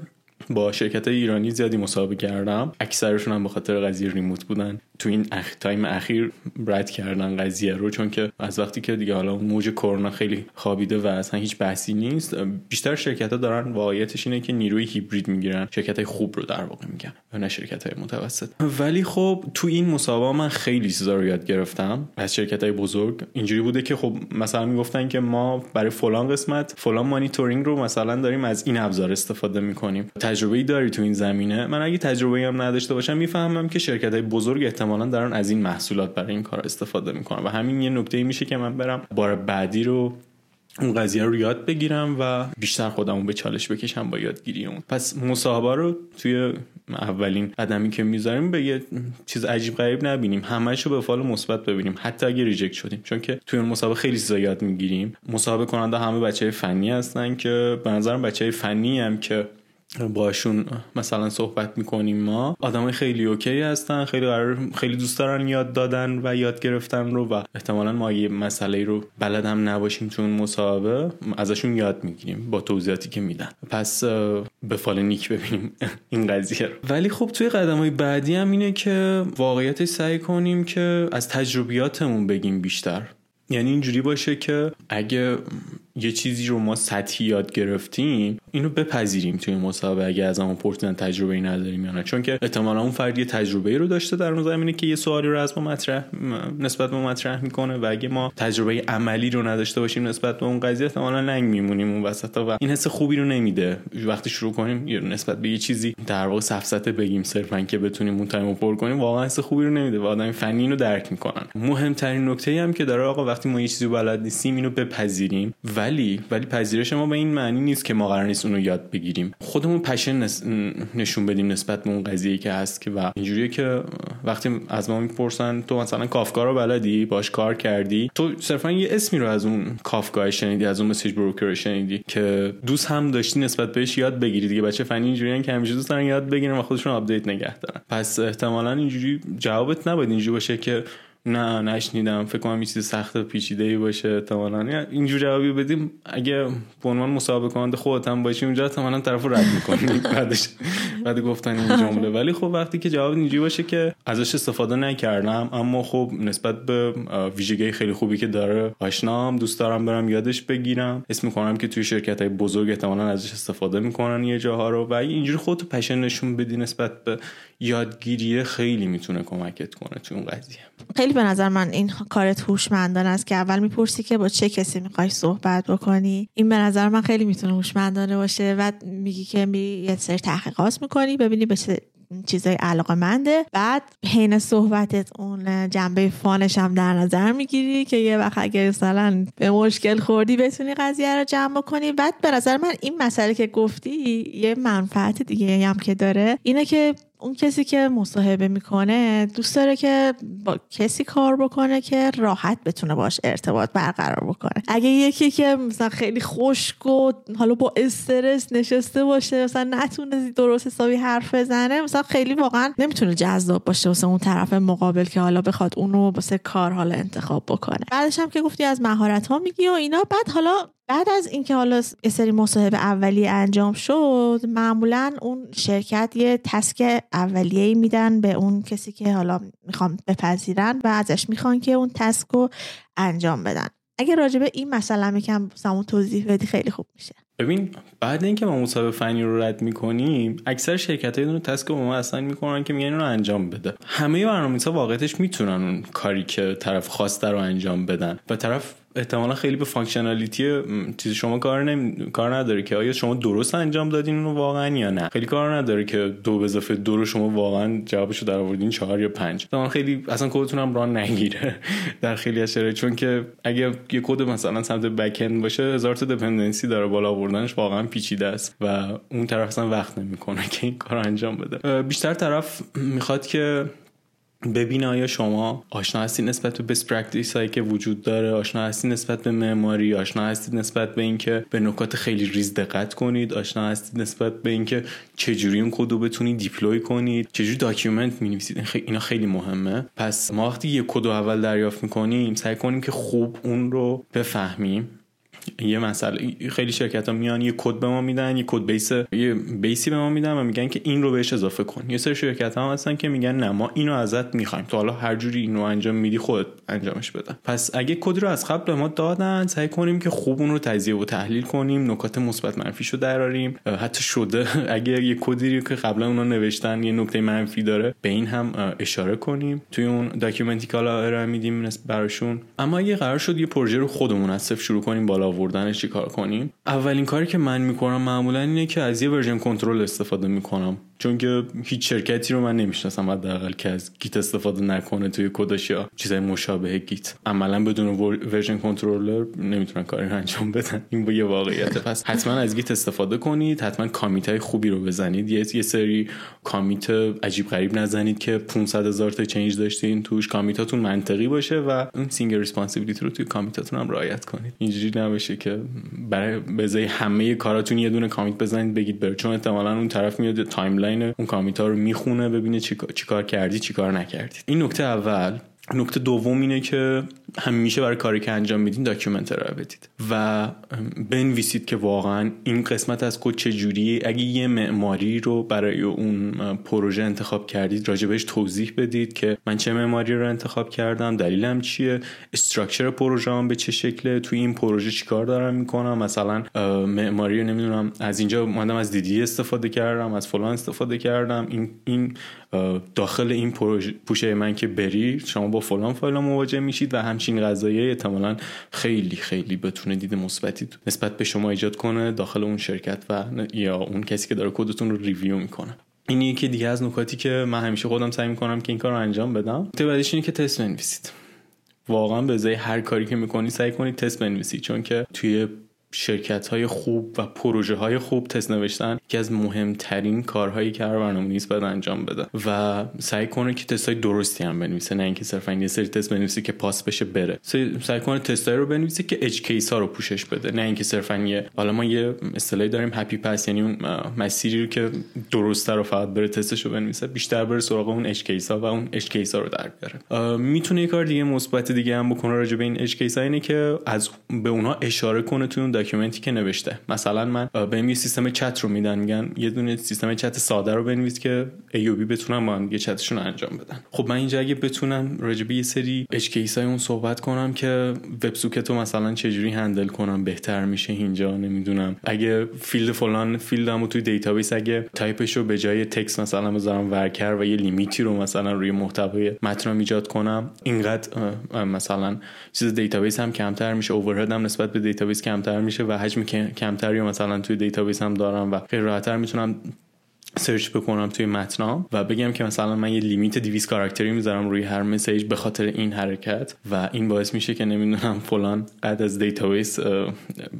با شرکت ایرانی زیادی مصاحبه کردم. اکثرشون هم به خاطر قضیه remote بودن. تو این اخ... time اخیر رد کردن قضیه رو چون که از وقتی که دیگه حالا موج کرونا خیلی خوابیده و اصلا هیچ بحثی نیست بیشتر شرکت ها دارن واقعیتش اینه که نیروی هیبرید می‌گیرن شرکت های خوب رو در واقع میگن و نه شرکت های متوسط. ولی خب تو این مصاحبه من خیلی چیزا رو یاد گرفتم. از شرکت های بزرگ اینجوری بوده که خب مثلا می‌گفتن که ما برای فلان قسمت فلان مانیتورینگ رو مثلا داریم از این ابزار استفاده می‌کنیم. تجربه داری تو این زمینه؟ من اگه تجربه هم نداشته باشم می‌فهمم که شرکت های بزرگ احتمالا دارن از این محصولات برای این کار استفاده می‌کنن. و همین یه نکته میشه که من برم بار بعدی رو اون قضیه رو یاد بگیرم و بیشتر خودمو به چالش بکشم با یادگیری اون. پس مصاحبه رو توی اولین قدمی که می‌ذاریم به یه چیز عجیب غریب نبینیم. همش رو به فال مثبت ببینیم. حتی اگه reject شدیم. چون که توی اون مصاحبه خیلی چیزا یاد می‌گیریم. مصاحبه کننده همه بچه فنی هستن که به نظرم بچه فنی هم که باهاشون مثلا صحبت می‌کنیم ما. آدمای خیلی اوکی هستن خیلی قرار خیلی دوست دارن یاد دادن و یاد گرفتن رو و احتمالا ما یه مسئله رو بلد هم نباشیم چون مصاحبه ازشون یاد می‌گیریم با توضیحاتی که میدن. پس به فال نیک ببینیم (laughs) این قضیه رو. ولی خب توی قدم های بعدی هم اینه که واقعیتش سعی کنیم که از تجربیاتمون بگیم بیشتر. یعنی اینجوری باشه که اگه یه چیزی رو ما سطحی یاد گرفتیم اینو بپذیریم توی مسابقه اگه از همون پرسیدن تجربه ای نداریم یا نه. چون که احتمالا اون فرد یه تجربه رو داشته در اون زمینه که یه سوالی رو از ما مطرح نسبت به مطرح می‌کنه و اگه ما تجربه عملی رو نداشته باشیم نسبت به اون قضیه احتمالا لنگ میمونیم اون وسط و این حس خوبی رو نمیده. وقتی شروع کنیم نسبت به یه چیزی در واقع سفسطه بگیم صرفا که بتونیم اون time و پر کنیم واقعا حس خوبی رو نمیده و آدم فنی رو درک می‌کنن. مهمترین نکته هم که داره آقا وقتی ما یه چیزی بلد نیستیم اینو بپذیریم ولی ولی پذیرش ما به این معنی نیست که ما قرار نیست اونو یاد بگیریم. خودمون passion نشون بدیم نسبت به اون قضیه که هست که و اینجوریه که وقتی از ما می‌پرسن تو مثلا Kafka رو بلدی؟ باهاش کار کردی؟ تو صرفا یه اسمی رو از اون Kafka شنیدی از اون message broker شنیدی که دوست هم داشتی نسبت بهش یاد بگیری دیگه. بچه فنی اینجوریان که همیشه دوست دارن یاد بگیرن و خودشون update نگه دارن. پس احتمالا اینجوری جوابت نباید. اینجوری باشه که نه نشنیدم. فکر کنم یه چیز سخت و پیچیده ای باشه احتمالاً. اینجور جوابی بدیم اگه به عنوان مصاحبه کننده خودت هم باشی اونجا احتمالاً طرفو رد می‌کنی (laughs) بعدش بعد گفتن این جمله. ولی خب وقتی که جواب اینجوری باشه که ازش استفاده نکردم اما خب نسبت به ویژگی خیلی خوبی که داره آشنام دوست دارم برم یادش بگیرم. اسم می‌کنم که توی شرکت های بزرگ احتمالاً ازش استفاده می‌کنن یه جاها رو. و اینجوری خودتو پشن نشون بدی نسبت به یادگیری خیلی می‌تونه کمکت کنه تو اون قضیه. خیلی به نظر من این کارت هوشمندانه است که اول می‌پرسی که با چه کسی می‌خوای صحبت بکنی. این به نظر من خیلی می‌تونه هوشمندانه باشه و میگی که می یه سری تحقیقات می‌کنی ببینی به چه چیزای علاقه منده بعد حین صحبتت اون جنبه فانش هم در نظر می‌گیری که یه وقت اگر مثلا به مشکل خوردی بتونی قضیه رو جمع کنی بعد به نظر من این مسئله که گفتی یه منفعت دیگه هم که داره اینه که اون کسی که مصاحبه می‌کنه دوست داره که با کسی کار بکنه که راحت بتونه باش ارتباط برقرار بکنه. اگه یکی که مثلا خیلی خشک و حالا با استرس نشسته باشه مثلا نتونه درست حسابی حرف بزنه مثلا خیلی واقعا نمی‌تونه جذاب باشه واسه اون طرف مقابل که حالا بخواد اونو واسه کار حالا انتخاب بکنه. بعدش هم که گفتی از مهارت ها میگی و اینا بعد حالا بعد از اینکه حالا یه سری مصاحبه اولیه انجام شد معمولا اون شرکت یه تسک اولیه میدن به اون کسی که حالا می‌خوام بپذیرن و ازش می‌خوان که اون تسک رو انجام بدن. اگه راجع به این مسئله میکن سامون توضیح بدی خیلی خوب میشه. ببین بعد اینکه ما مصاحبه فنی رو رد می‌کنیم اکثر شرکت های task رو به ما ارسال می‌کنن که میگن رو انجام بده. همه برنامه‌نویسا واقعیتش می‌تونن اون کاری که طرف خواسته رو انجام بدن. و طرف احتمالا خیلی به functionality چیز شما کار نمی... کار نداره که آیا شما درست انجام دادین اونو واقعا یا نه؟ خیلی کار نداره که دو به اضافه دو رو شما واقعا جوابشو در آوردین چهار یا پنج. احتمالا خیلی اصلا کدتون هم run نگیره (laughs) در خیلی از شرایط چون که اگه یه کد مثلا سمت backend باشه هزار تا dependency داره بالا آوردنش واقعا پیچیده است و اون طرف اصلا وقت نمی‌کنه که این کار انجام بده. بیشتر طرف می‌خواد که ببین آیا شما آشنا هستی نسبت به best practice هایی که وجود داره؟ آشنا هستی نسبت به معماری؟ آشنا هستید نسبت به اینکه به نکات خیلی ریز دقت کنید؟ آشنا هستید نسبت به اینکه چجوری اون کد رو بتونید deploy کنید؟ چجوری document بنویسید اینا خیلی مهمه. پس ما وقتی یه کد اول دریافت می‌کنیم سعی کنیم که خوب اون رو بفهمیم. یه مسئله خیلی شرکت ها میان یه کد به ما میدن یه code base یه base ی به ما میدن و میگن که این رو بهش اضافه کن. یه سری شرکت ها هستن که میگن نه ما اینو ازت می‌خوایم. تو حالا هر جوری اینو انجام میدی خود انجامش بده. پس اگه کد رو از قبل به ما دادن سعی کنیم که خوب اون رو تجزیه و تحلیل کنیم نکات مثبت منفیش رو دراریم. حتی شده (laughs) اگه یه کدی که قبلا اونا نوشتن یه نکته منفی داره به این هم اشاره کنیم. توی اون document ی که حالا ارائه میدیم براشون. اما اگه قرار شد یه پروژه رو خودمون از صفر شروع کنیم بالا آوردنش چیکار کنیم؟ اولین کاری که من می‌کنم معمولا اینه که از یه version control استفاده می‌کنم. چون که هیچ شرکتی رو من نمی‌شناسم حداقل که از Git استفاده نکنه توی کدش یا چیزای مشابه Git. عملا بدون version controller نمی‌تونن کاری انجام بدن. این با یه واقعیت پس حتما از Git استفاده کنید حتما commit های خوبی رو بزنید. یه یه سری commit عجیب غریب نزنید که 500 هزار تا change داشتین توش. commit اتون منطقی باشه و اون single responsibility رو توی commit اتون هم رعایت کنید. اینجوری نباشه که برای بزای همه کاراتون یه دونه commit بزنید بگید بره چون احتمالاً اون طرف میاد timeline اون commit ها رو می‌خونه ببینه چیکار چی کردی چیکار نکردی. این نکته اول. نکته دوم اینه که همیشه برای کاری که انجام میدین document ارائه بدید. و بنویسید که واقعا این قسمت از کد چجوریه اگه یه معماری رو برای اون پروژه انتخاب کردید راجبش توضیح بدید که من چه معماری رو انتخاب کردم دلیلم چیه structure پروژه هم به چه شکله توی این پروژه چیکار دارم می‌کنم مثلا معماری رو نمی‌دونم از اینجا اومدم از دیدی استفاده کردم از فلان استفاده کردم. این این داخل این پوشه من که بری شما با فلان فایل مواجه میشید و همچین قضایی احتمالا خیلی خیلی بتونه دید مثبتی نسبت به شما ایجاد کنه داخل اون شرکت و یا اون کسی که داره کدتون رو ریویو می‌کنه. این یکی دیگه از نکاتی که من همیشه خودم سعی می‌کنم که این کار رو انجام بدم. نکته بعدیش اینه که تست بنویسید. واقعا به ازای هر کاری که می‌کنی سعی کنید تست بنویسید چون که توی شرکت های خوب و پروژه های خوب تست نوشتن که از مهمترین کارهایی که هر برنامه‌نویس باید انجام بده. و سعی کنه که تست های درستی هم بنویسه نه اینکه صرفا یه سری تست بنویسه که pass بشه بره. سعی کنه تست رو بنویسه که edge case ها رو پوشش بده نه اینکه صرفا یه حالا ما یه اصطلاحی داریم happy path یعنی اون مسیری رو که درسته رو فقط بره تستش رو بنویسه بیشتر بره سراغ اون edge case ها و اون edge case ها رو در بیاره. می‌تونه یه کار دیگه مثبت دیگه هم بکنه راجع به این edge case ها اینه که از به اونها اشاره کنه توی document ی که نوشته. مثلا من به یه سیستم چت رو میدن میگن یه دونه سیستم چت ساده رو بنویس که A و B بتونن با هم یه چتشون انجام بدن. خب من اینجا اگه بتونم راجع به یه سری اچ های اون صحبت کنم که web socket رو مثلا چجوری handle کنم بهتر میشه اینجا نمی‌دونم. اگه field فلان field مو توی database اگه تایپش رو به جای تکس مثلا بذارم varchar و یه limit ی رو مثلا روی محتوای متن ایجاد کنم اینقدر مثلا چیز database هم کمتر میشه overhead هم نسبت به database کمتر میشه و حجم کمتری مثلا توی database هم دارم و خیلی راحتتر می‌تونم search بکنم توی متنام و بگم که مثلا من یه limit 200 کاراکتری می‌ذارم روی هر message به خاطر این حرکت و این باعث میشه که نمی‌دونم فلان قد از database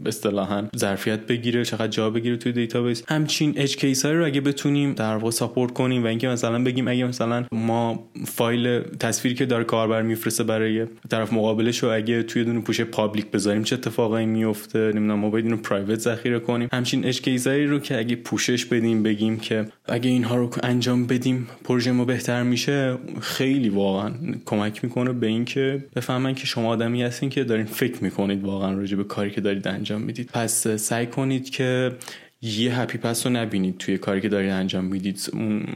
اصطلاحا ظرفیت بگیره چقدر جا بگیره توی database. همچین edge case رو اگه بتونیم در واقع support کنیم و اینکه مثلا بگیم اگه مثلا ما فایل تصویری که داره کاربر میفرسته برای طرف مقابلش رو اگه توی دونه پوشه public بذاریم چه اتفاقایی میفته نمی‌دونم ما باید اینو private ذخیره کنیم. همچین اچ رو که اگه پوشش بدیم بگیم که اگه اینها رو انجام بدیم پروژه ما بهتر میشه خیلی واقعا کمک می‌کنه به اینکه بفهمن که شما آدمی هستین که دارین فکر می‌کنید واقعا راجع به کاری که دارید انجام می‌دید. پس سعی کنید که یه happy path رو نبینید توی کاری که دارید انجام می‌دید. اون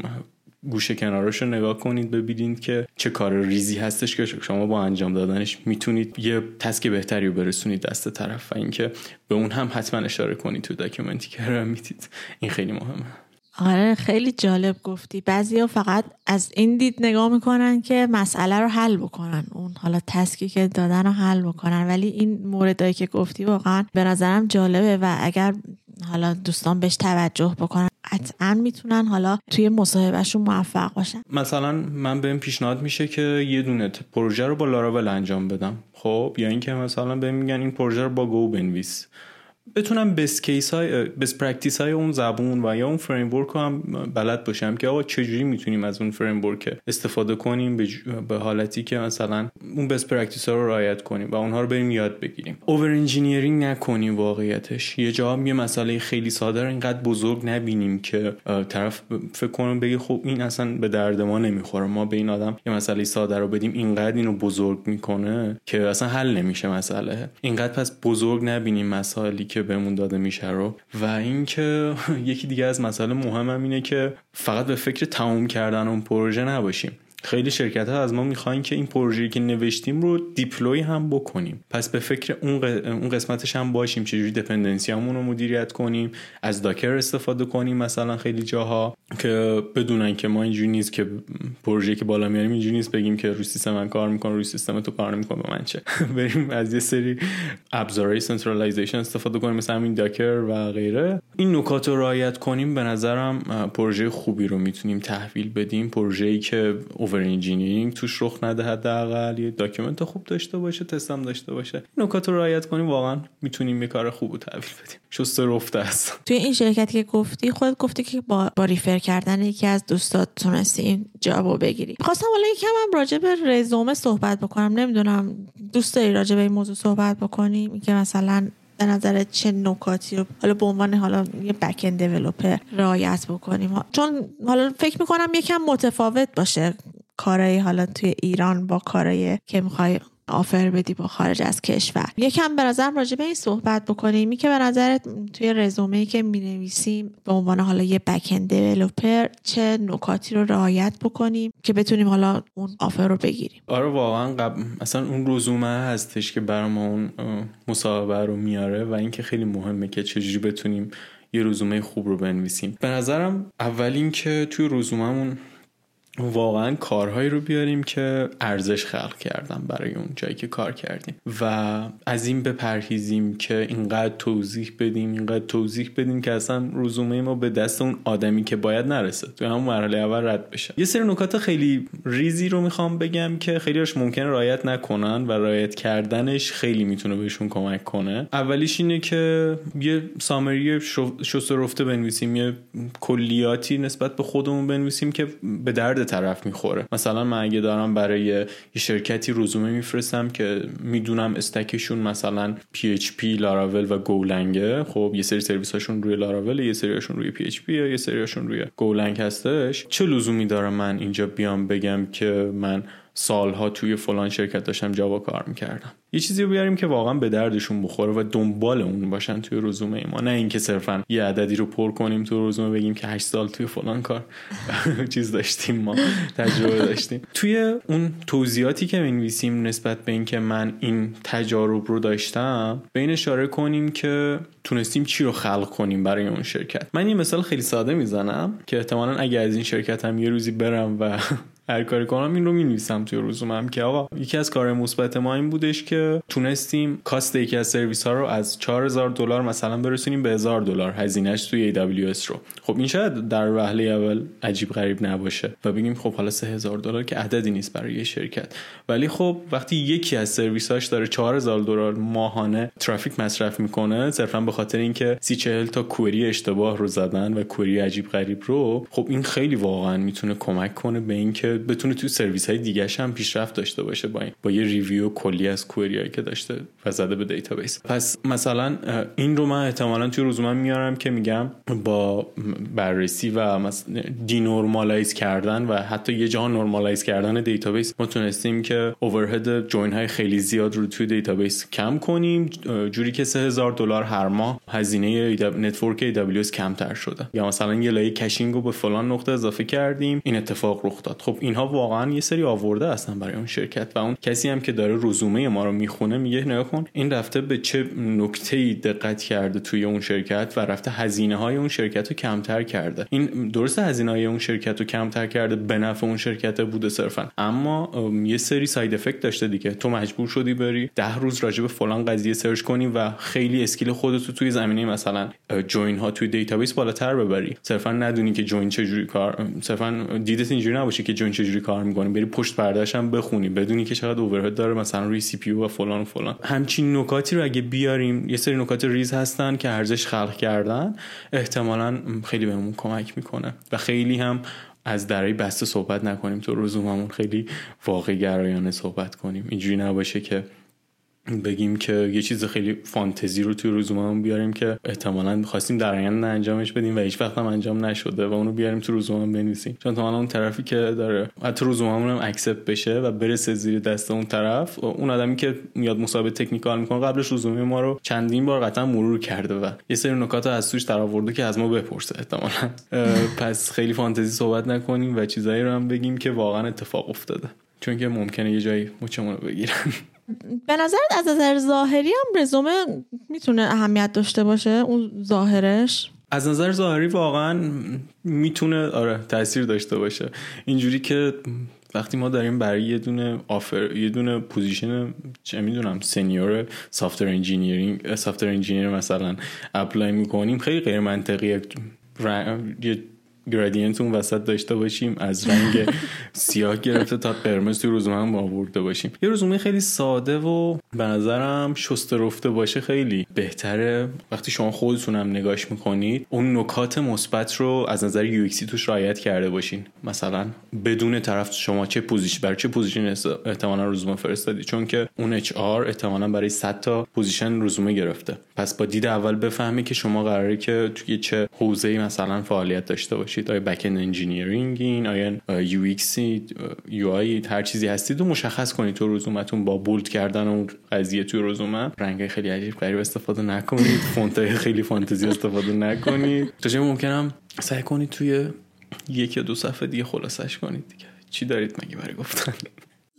گوشه کنارش رو نگاه کنید ببینید که چه کار ریزی هستش که شما با انجام دادنش می‌تونید یه task بهتری رو برسونید دست طرف. و اینکه به اون هم حتما اشاره کنید تو document ی که می‌دید. این خیلی مهمه. آره خیلی جالب گفتی. بعضی ها فقط از این دید نگاه می‌کنن که مسئله رو حل بکنن. اون حالا تسکی که دادن رو حل بکنن. ولی این موردهایی که گفتی واقعا به نظرم جالبه و اگر حالا دوستان بهش توجه بکنن قطعا می‌تونن حالا توی مصاحبهشون موفق باشن. مثلا من بهم پیشنهاد میشه که یه دونه پروژه رو با لاراول انجام بدم. خب؟ یا اینکه مثلا بهم میگن این پروژه رو با گو بنویس. بتونم best case های best practice های اون زبون و یا اون framework هم بلد باشم که آقا چجوری می‌تونیم از اون framework استفاده کنیم به, حالتی که مثلا اون best practice ها رو رعایت کنیم و اونها رو بریم یاد بگیریم. over engineering نکنیم واقعیتش. یه جا یه مسئله خیلی ساده رو اینقدر بزرگ نبینیم که طرف فکر کنم بگه خب این اصلا به درد ما نمی‌خوره. ما به این آدم یه مسئله ساده رو بدیم اینقدر اینو بزرگ می‌کنه که اصلا حل نمیشه مسئله. اینقدر پس بزرگ نبینیم مسائلی که بهمون داده میشه رو. و اینکه (laughs) یکی دیگه از مسائل مهمم اینه که فقط به فکر تموم کردن اون پروژه نباشیم. خیلی شرکت ها از ما می‌خوان که این پروژه‌ای که نوشتیم رو deploy هم بکنیم. پس به فکر اون قسمتش هم باشیم. چجوری dependency رو مدیریت کنیم. از Docker استفاده کنیم مثلا خیلی جاها که بدونن که ما اینجوری نیست که پروژه که بالا میاریم اینجوری نیست. بگیم که روی سیستم من کار می‌کنه روی سیستم تو کار نمی‌کنه. به من چه؟ (laughs) بریم از یه سری ابزارهای containerization استفاده کنیم. مثل همین Docker و غیره. این نکات رو رعایت کنیم. به نظرم پروژه خوبی رو می‌تونیم تحویل بدیم. پروژه‌ای که over engineering توش رخ نده حداقل. یه document خوب داشته باشه تستم داشته باشه. نکات رو رعایت کنیم واقعا می‌تونیم یه کار خوب تحویل بدیم. شسته رفته است. توی این شرکتی که گفتی خودت گفتی که با, با refer کردن یکی از دوستات تونستی این job و بگیری. خواستم حالا یکم هم راجع به رزومه صحبت بکنم. نمی‌دونم دوست داری راجع به این موضوع صحبت بکنیم که مثلا به نظر چه نکاتی رو حالا به عنوان حالا یه بک اند دیولپر رعایت بکنیم. چون حالا فکر می‌کنم یکم متفاوت باشه کارایی حالا توی ایران با کارایی که می‌خوای آفر بدی با خارج از کشور. یکم به نظرم راجع به این صحبت بکنیم. که به نظرت توی رزومه ای که می نویسیم به عنوان حالا یه بکند دیولپر چه نکاتی رو رعایت بکنیم که بتونیم حالا اون آفر رو بگیریم؟ آره واقعا قبل اصلا اون رزومه هستش که برای ما اون مصاحبه رو میاره و اینکه خیلی مهمه که چجوری بتونیم یه رزومه خوب رو بنویسیم. به نظرم اول اینکه توی رزومهمون واقعا کارهایی رو بیاریم که ارزش خلق کردن برای اون جایی که کار کردیم. و از این بپرهیزیم که اینقدر توضیح بدیم اینقدر توضیح بدیم که اصلا رزومه ما به دست اون آدمی که باید نرسه. تو همون مرحله اول رد بشه. یه سری نکات خیلی ریزی رو می‌خوام بگم که خیلیش ممکنه رایت نکنن و رایت کردنش خیلی می‌تونه بهشون کمک کنه. اولیش اینه که یه سامری شست رفته بنویسیم یه کلیاتی نسبت به خودمون بنویسیم که به درد طرف می‌خوره. مثلا من اگه دارم برای یه شرکتی رزومه میفرستم که می‌دونم استکشون مثلا PHP لاراول و گولنگه خب یه سری سرویس هاشون روی لاراول یه سریاشون روی PHP یا یه سریاشون روی گولنگ هستش. چه لزومی داره من اینجا بیام بگم که من سالها توی فلان شرکت داشتم جاوا کار می‌کردم. یه چیزی رو بیاریم که واقعا به دردشون بخوره و دنبال اون باشن توی رزومه ما. نه اینکه صرفا یه عددی رو پر کنیم توی رزومه بگیم که 8 سال توی فلان کار (laughs) چیز داشتیم ما تجربه داشتیم. توی اون توضیحاتی که می‌نویسیم نسبت به اینکه من این تجارب رو داشتم به این اشاره کنیم که تونستیم چی رو خلق کنیم برای اون شرکت. من یه مثال خیلی ساده می‌زنم که احتمالا اگه از این شرکت هم یه روزی برم و هر کاری کنم این رو می نویسم توی روزومم که آقا یکی از کار مثبت ما این بودش که تونستیم کاست یکی از سرویس ها رو از 4000 دلار مثلا برسونیم به 1000 دلار هزینهش توی AWS رو. خب این شاید در وهله اول عجیب غریب نباشه و بگیم خب حالا 3000 دلار که عددی نیست برای یه شرکت. ولی خب وقتی یکی از سرویس هاش داره 4000 دلار ماهانه ترافیک مصرف می‌کنه صرفا به خاطر اینکه 30 40 تا query اشتباه رو زدن و query عجیب غریب رو خب این خیلی واقعا می‌تونه کمک کنه به اینکه بتونه توی سرویس های دیگه هم پیشرفت داشته باشه با این با یه review کلی از query که داشته و زده به database. پس مثلا این رو من احتمالا توی رزومم میارم که میگم با بررسی و دی کردن و حتی یه جاها normalize کردن database ما تونستیم که overhead join های خیلی زیاد رو توی database کم کنیم. جوری که 3000 دلار هر ماه هزینه network AWS کمتر شده. یا مثلا یه لایه caching رو به فلان نقطه اضافه کردیم این اتفاق رخ داد. خب اینها واقعا یه سری آورده هستن برای اون شرکت و اون کسی هم که داره رزومه ما رو می‌خونه میگه نگاه کن. این رفته به چه نکته دقت کرده توی اون شرکت و رفته هزینه های اون شرکت رو کمتر کرده؟ این درست هزینه های اون شرکت رو کمتر کرده به نفع اون شرکت بوده صرفا. اما یه سری side effect داشته دیگه. تو مجبور شدی بری ده روز راجع به فلان قضیه search کنی و خیلی skill خودت رو توی زمینه مثلا join ها توی database بالاتر ببری. صرفا ندونی که join چجوری کار صرفا دیدت اینجوری نباشه که چجوری کار می‌کنیم بری پشت پردهش هم بخونی. بدونی که چقدر overhead داره مثلا روی CPU و فلان و فلان. همچین نکاتی رو اگه بیاریم یه سری نکات ریز هستن که ارزش خلق کردن احتمالا خیلی بهمون کمک می‌کنه. و خیلی هم از درای بسته صحبت نکنیم. تو روزوممون خیلی واقع گرایانه صحبت کنیم. اینجوری نباشه که بگیم که یه چیز خیلی فانتزی رو توی روزنامه بیاریم که احتمالا می‌خواستیم در آینده انجامش بدیم و هیچ وقت هم انجام نشده و اونو بیاریم تو روزنامه بنویسیم. چون تو اون طرفی که داره حتی روزنامه هم اکسپت بشه و برسه زیر دست اون طرف اون آدمی که میاد مسابقه تکنیکال می‌کنه قبلش روزنامه ما رو چندین بار قطعا مرور کرده و یه سری نکات از توش در آورده که از ما بپرسه احتمالا. پس خیلی فانتزی صحبت نکنیم و چیزایی رو هم بگیم که واقعا اتفاق افتاده. چون که ممکنه یه جایی مچمون رو بگیرن. به نظرت از نظر ظاهری هم رزومه می‌تونه اهمیت داشته باشه؟ اون ظاهرش؟ از نظر ظاهری واقعا می‌تونه آره تاثیر داشته باشه. اینجوری که وقتی ما داریم برای یه دونه offer یه دونه position چه می‌دونم senior software engineering software engineer مثلا apply می‌کنیم خیلی غیر منطقیه یه gradient اون وسط داشته باشیم از رنگ (laughs) سیاه گرفته تا قرمز توی رزومه هم آورده باشیم. یه رزومه خیلی ساده و به نظرم شسته رفته باشه خیلی بهتره. وقتی شما خودتونم نگاش می‌کنید اون نکات مثبت رو از نظر UI توش رعایت کرده باشین. مثلا بدون طرف شما چه position برای چه position احتمالا رزومه فرستادی؟ چون که اون HR احتمالا برای 100 تا position رزومه گرفته. پس با دید اول بفهمی که شما قراره که توی چه حوزه‌ای مثلا فعالیت داشته باشید. آیا backend این آیا UX UI هر چیزی هستید و مشخص کنید تو رزومتون با bold کردن اون قضیه توی رزومه رنگ خیلی عجیب غریب استفاده نکنید. فونت خیلی فانتزی استفاده نکنید. تا جای ممکنم سعی کنید توی یک یا دو صفحه دیگه خلاصش کنید دیگه. چی دارید مگه برای گفتن؟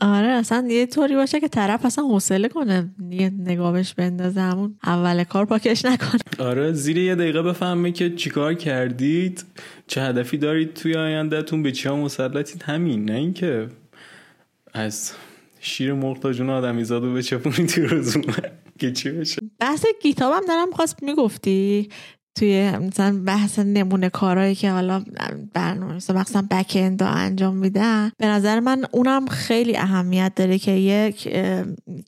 آره اصلا یه طوری باشه که طرف اصلا حوصله کنه. یه نگاهش بندازه همون اول کار پاکش نکنه. آره زیر یه دقیقه بفهمه که چیکار کردید. چه هدفی دارید توی آیندهتون. به چیا مسلطید. همین نه اینکه از شیر مرغ تا جون آدمی زادو بچپونی توی روزونه که چی بشه؟ بحث گیتاب هم دارم خواست می‌گفتی. توی مثلا بحث نمونه کارهایی که حالا برنامه مثلا بک اند انجام میدن. به نظر من اونم خیلی اهمیت داره که یک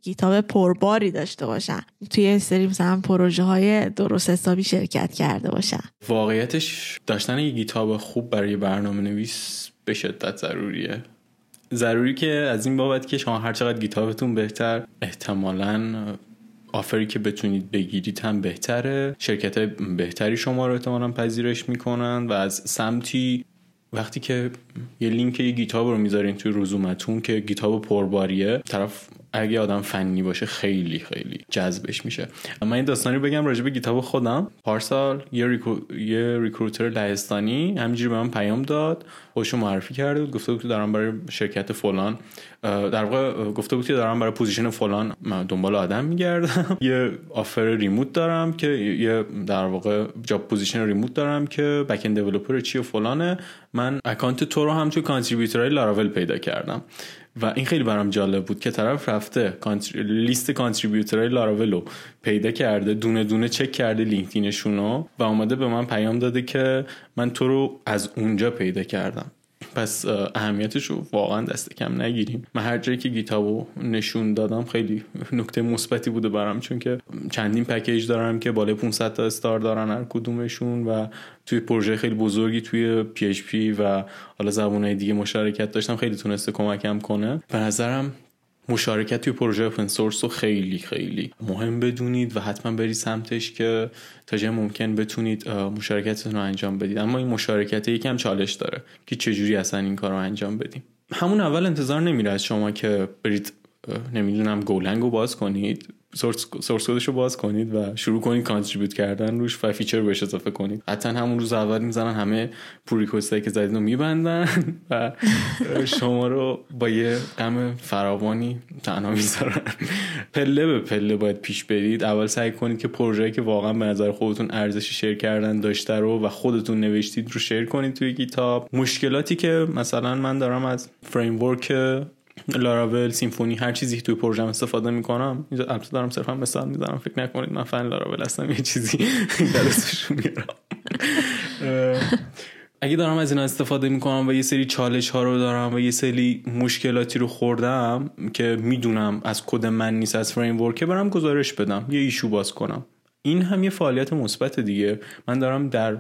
کتاب پرباری داشته باشن. توی سری مثلا پروژه های درست حسابی شرکت کرده باشن. واقعیتش داشتن یک کتاب خوب برای برنامه نویس به شدت ضروریه. ضروری که از این بابت که شما هر چقدر گیتابتون بهتر احتمالاً آفری که بتونید بگیرید هم بهتره. شرکت بهتری شما رو احتمالا پذیرش می‌کنن و از سمتی وقتی که یه لینک یه گیتاب رو می‌ذارین توی رزومتون که گیتاب پرباریه طرف اگه آدم فنی باشه خیلی خیلی جذبش میشه. من این داستانی بگم راجع به GitHub خودم. پارسال یه, recru... یه recruiter لهستانی همینجوری به من پیام داد. خودشو معرفی کرده بود. گفته بود که دارم برای شرکت فلان در واقع گفته بود که دارم برای position فلان دنبال آدم میگردم. (laughs) یه offer remote دارم که یه در واقع job position remote دارم که backend developer PHP و فلانه. من account تو رو هم توی contributor های Laravel پیدا کردم. و این خیلی برام جالب بود که طرف رفته لیست contributor های Laravel و پیدا کرده دونه دونه چک کرده LinkedIn شونو و اومده به من پیام داده که من تو رو از اونجا پیدا کردم. پس اهمیتش رو واقعا دست کم نگیریم. من هر جایی که GitHub و نشون دادم خیلی نکته مثبتی بوده برام چون که چندین package دارم که بالای 500 تا star دارن هر کدومشون و توی پروژه خیلی بزرگی توی PHP و حالا زبونهای دیگه مشارکت داشتم خیلی تونسته کمکم کنه. به نظرم مشارکت توی پروژه open source رو خیلی خیلی مهم بدونید و حتما برید سمتش که تا جای ممکن بتونید مشارکتتون رو انجام بدید. اما این مشارکت یکم چالش داره که چجوری اصلا این کار رو انجام بدیم. همون اول انتظار نمیره از شما که برید نمی‌دونم Golang رو باز کنید. source code ش رو باز کنید و شروع کنید contribute کردن روش و feature بهش اضافه کنید. حتی همون روز اول می‌زنن همه pull که زدید رو میبندن (laughs) و شما رو با یه غم فراوانی تنها می‌ذارن. پله به پله باید پیش برید. اول سعی کنید که پروژه که واقعا به نظر خودتون ارزش شیر کردن داشته رو و خودتون نوشتید رو شیر کنید توی کتاب مشکلاتی که مثلا من دارم از فریم لاراول سیمفونی هر چیزی توی پروژه استفاده می‌کنم اینجا البته دارم صرفا مثال می‌زنم فکر نکنید من فن لاراول هستم یه چیزی درستشون میارم اگه دارم از اینا استفاده می‌کنم و یه سری چالش ها رو دارم و یه سری مشکلاتی رو خوردم که می‌دونم از کد من نیست از framework برم گزارش بدم یه issue باز کنم. این هم یه فعالیت مثبت دیگه. من دارم در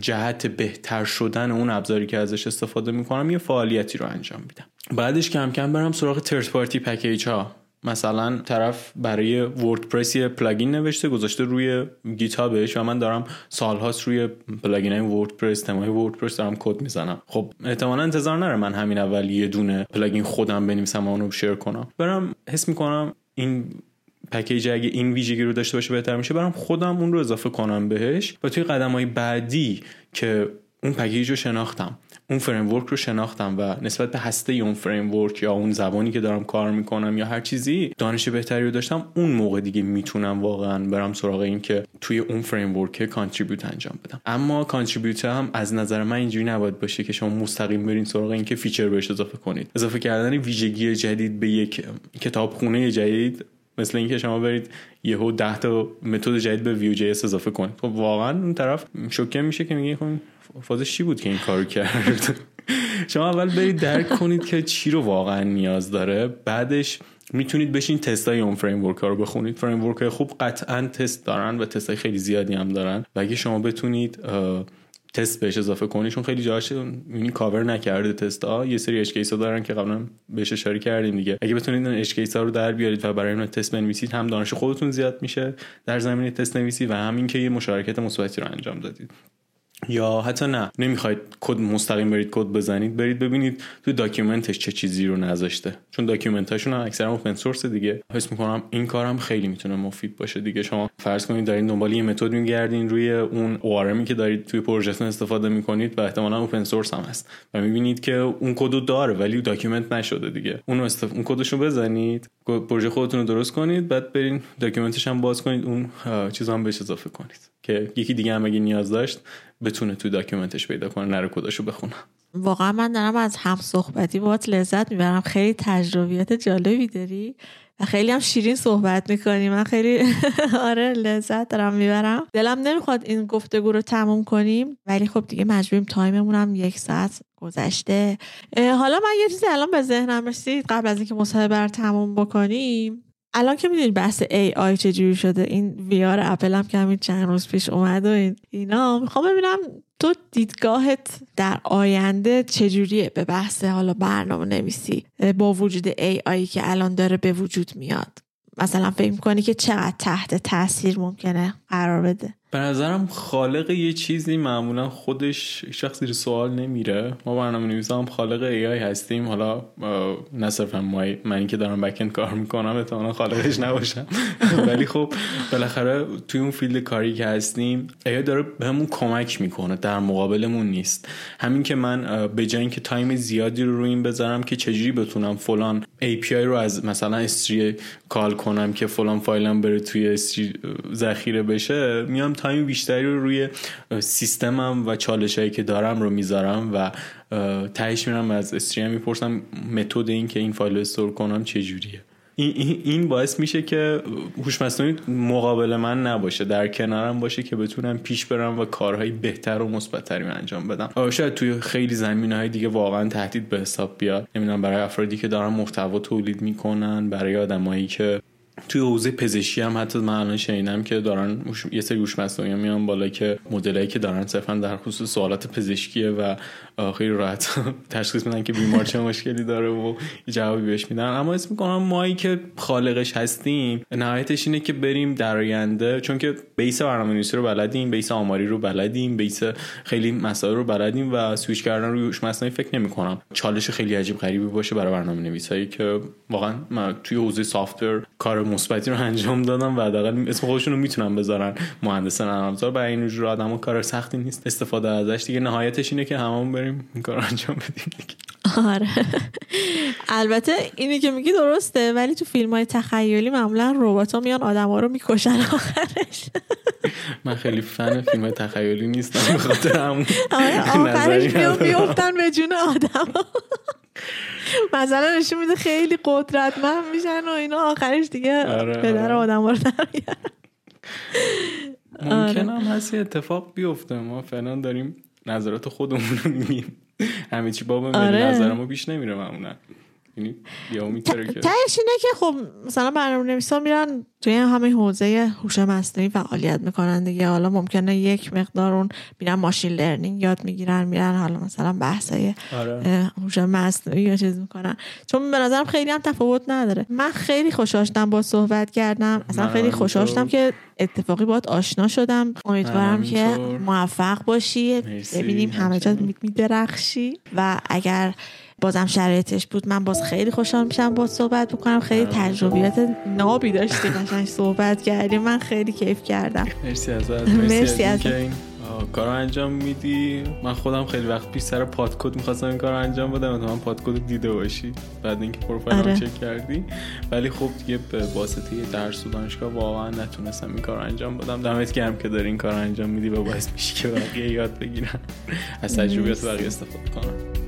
جهت بهتر شدن اون ابزاری که ازش استفاده می‌کنم یه فعالیتی رو انجام میدم. بعدش کم کم برم سراغ third party package ها مثلا طرف برای WordPress یه plugin نوشته گذاشته روی GitHub ش و من دارم سالهاست روی plugin های WordPress theme ای WordPress دارم کد می‌زنم. خب احتمالا انتظار نره من همین اول یه دونه plugin خودم بنویسم و اونو share کنم. برم حس می‌کنم این package اگه این ویژگی رو داشته باشه بهتر میشه برم خودم اون رو اضافه کنم بهش و توی قدم های بعدی که اون package رو شناختم اون framework رو شناختم و نسبت به هسته اون framework یا اون زبانی که دارم کار می‌کنم یا هر چیزی دانش بهتری رو داشتم اون موقع دیگه می‌تونم واقعا برم سراغ این که توی اون framework contribute انجام بدم. اما contribute هم از نظر من اینجوری نباید باشه که شما مستقیم برین سراغ این که feature بهش اضافه کنید. اضافه کردن ویژگی جدید به یک کتابخونه جدید مثل اینکه شما برید یهو 10 تا method جدید به Vue.js اضافه کنید. خب واقعا اون طرف شوکه میشه که میگه خب فازش چی بود که این کارو کرد؟ (laughs) شما اول برید درک کنید که چی رو واقعا نیاز داره. بعدش می‌تونید بشین تستای اون framework ها رو بخونید. framework خوب قطعا تست دارن و تستای خیلی زیادی هم دارن. و اگه شما بتونید تست بهش اضافه کنی چون خیلی جاش این کاور نکرده تست ها یه سری edge case ها دارن که قبلا بهش اشاره کردیم دیگه. اگه بتونید این edge case ها رو در بیارید و برای اون تست بنویسید هم دانش خودتون زیاد میشه در زمینه تست نویسی و هم اینکه یه مشارکت مثبتی رو انجام دادید. یا حتی نه. نمی‌خواید کد مستقیم برید کد بزنید. برید ببینید تو documentش چه چیزی رو نذاشته. چون documentاشون هم اکثرا open source دیگه. حس می‌کنم این کارم خیلی می‌تونه مفید باشه دیگه. شما فرض کنید دارین دنبال یه method میگردین روی اون ORMی که دارید توی پروژهتون استفاده می‌کنید و احتمالا open source هم هست. و می‌بینید که اون کدو داره ولی document نشده دیگه. اون استف... اون کدشو بزنید پروژه خودتون رو درست کنید بعد برین documentش هم باز کنید اون چیزا هم بهش اضافه کنید. که یکی دیگه هم اگه نیاز داشت بتونه تو document ش پیدا کنه نره کداشو بخونه. واقعا من دارم از هم صحبتی باهات لذت می‌برم. خیلی تجربیات جالبی داری و خیلی هم شیرین صحبت می‌کنی. من خیلی (laughs) آره لذت دارم می‌برم. دلم نمی‌خواد این گفتگو رو تموم کنیم ولی خب دیگه مجبوریم time مون هم یک ساعت گذشته. حالا من یه چیزی الان به ذهنم رسید. قبل از اینکه مصاحبه رو تموم بکنیم الان که می‌دونید بحث AI چجوری شده این VR اپل هم که همین چند روز پیش اومد و این اینا می‌خوام ببینم تو دیدگاهت در آینده چجوریه به بحث حالا برنامه نویسی با وجود AI که الان داره به وجود میاد. مثلا فکر کنی که چقدر تحت تاثیر ممکنه قرار بده؟ به نظرم خالق یه چیزی معمولا خودش شخص زیر سوال نمیره. ما برنامه نویس هم خالق AI هستیم. حالا نه صرفا من که دارم backend کار می‌کنم احتمالا خالقش نباشم. (laughs) ولی خب بالاخره توی اون field کاری که هستیم AI داره بهمون کمک می‌کنه. در مقابلمون نیست. همین که من به جای اینکه time زیادی رو روی این بذارم که چجوری بتونم فلان API رو از مثلا S3 call کنم که فلان فایلم بره توی S3 ذخیره بشه میام time بیشتری رو روی سیستمم و چالش هایی که دارم رو می‌ذارم و تهش میرم از استریم می‌پرسم متد این که این فایل رو استور کنم چجوریه. این باعث میشه که هوش مصنوعی مقابل من نباشه در کنارم باشه که بتونم پیش برم و کارهای بهتر و مثبتتری انجام بدم. شاید توی خیلی زمینه های دیگه واقعا تهدید به حساب بیاد. نمی‌دونم برای افرادی که دارن محتوا تولید می‌کنن برای آدمایی که توی حوزه پزشکی هم حتی من الان شنیدم که دارن یه سری هوش مصنوعی میان بالا که مدلایی که دارن صرفا در خصوص سوالات پزشکیه و خیلی راحت (laughs) تشخیص میدن که بیمار چه مشکلی داره و جوابی بهش میدن. اما اسم می‌کنم مایی که خالقش هستیم نهایتش اینه که بریم در آینده چون که base برنامه‌نویسی رو بلدیم base آماری رو بلدیم base خیلی مسائل رو بلدیم و سویچ کردن روی هوش مصنوعی فکر نمی‌کنم. چالش خیلی عجیب غریبی باشه برای برنامه‌نویسایی که واقعا توی حوزه software کار مثبتی رو انجام دادم و حداقل اسم خودشون رو می‌تونن بذارن. مهندس نرم افزار برای این جور آدمو کار سختی نیست. استفاده ازش دیگه نهایتش اینه که هممون بریم این کار انجام بدیم. دیگه آره. البته اینی که میگی درسته ولی تو فیلم های تخیلی معمولا ربات ها میان آدم ها رو می‌کشن آخرش. من خیلی فن فیلم های تخیلی نیستم به خاطر همون آره آخرش میفتن به جون آدم مثلا نشون میده خیلی قدرتمند میشن و اینا آخرش دیگه آره پدر آره. آدم رو ممکن هم هست اتفاق بیفته ما فعلا داریم نظرات خودمون رو میگیم همه چی بابا آره. نظر ما پیش نمیره معمولا یعنی یا که تهش اینه که خب مثلا برنامه نویسا میرن توی همه حوزه هوش مصنوعی فعالیت می‌کنن دیگه حالا ممکنه یک مقدار اون میرن ماشین لرنینگ یاد می‌گیرن میرن حالا مثلا بحثای آره. هوش مصنوعی یا چیز می‌کنن چون به نظرم خیلی هم تفاوت نداره من خیلی خوشحالم با صحبت کردم اصلا خیلی همینطور. که اتفاقی باید آشنا شدم امیدوارم که. موفق باشی مرسی. ببینیم همه جا. میدرخشی و اگر بازم شرایطش بود. من باز خیلی خوشحال میشم با صحبت بکنم. خیلی تجربیات نابی داشتی قشنگ صحبت کردیم من خیلی کیف کردم. مرسی از مرسی, از ازت. اینکه این آه، کار رو انجام میدی. من خودم خیلی وقت پیش سر پادکد می‌خواستم این کار انجام بدم. من پادکد دیده باشی. بعد اینکه پروفایل آره. چک کردی. ولی خب دیگه به واسطه درس و دانشگاه واقعا نتونستم این کار رو انجام بدم. دمت گرم که داری این کار انجام میدی و باعث میشی که بقیه یاد بگیرن. از تجربیات بقیه استفاده کنن.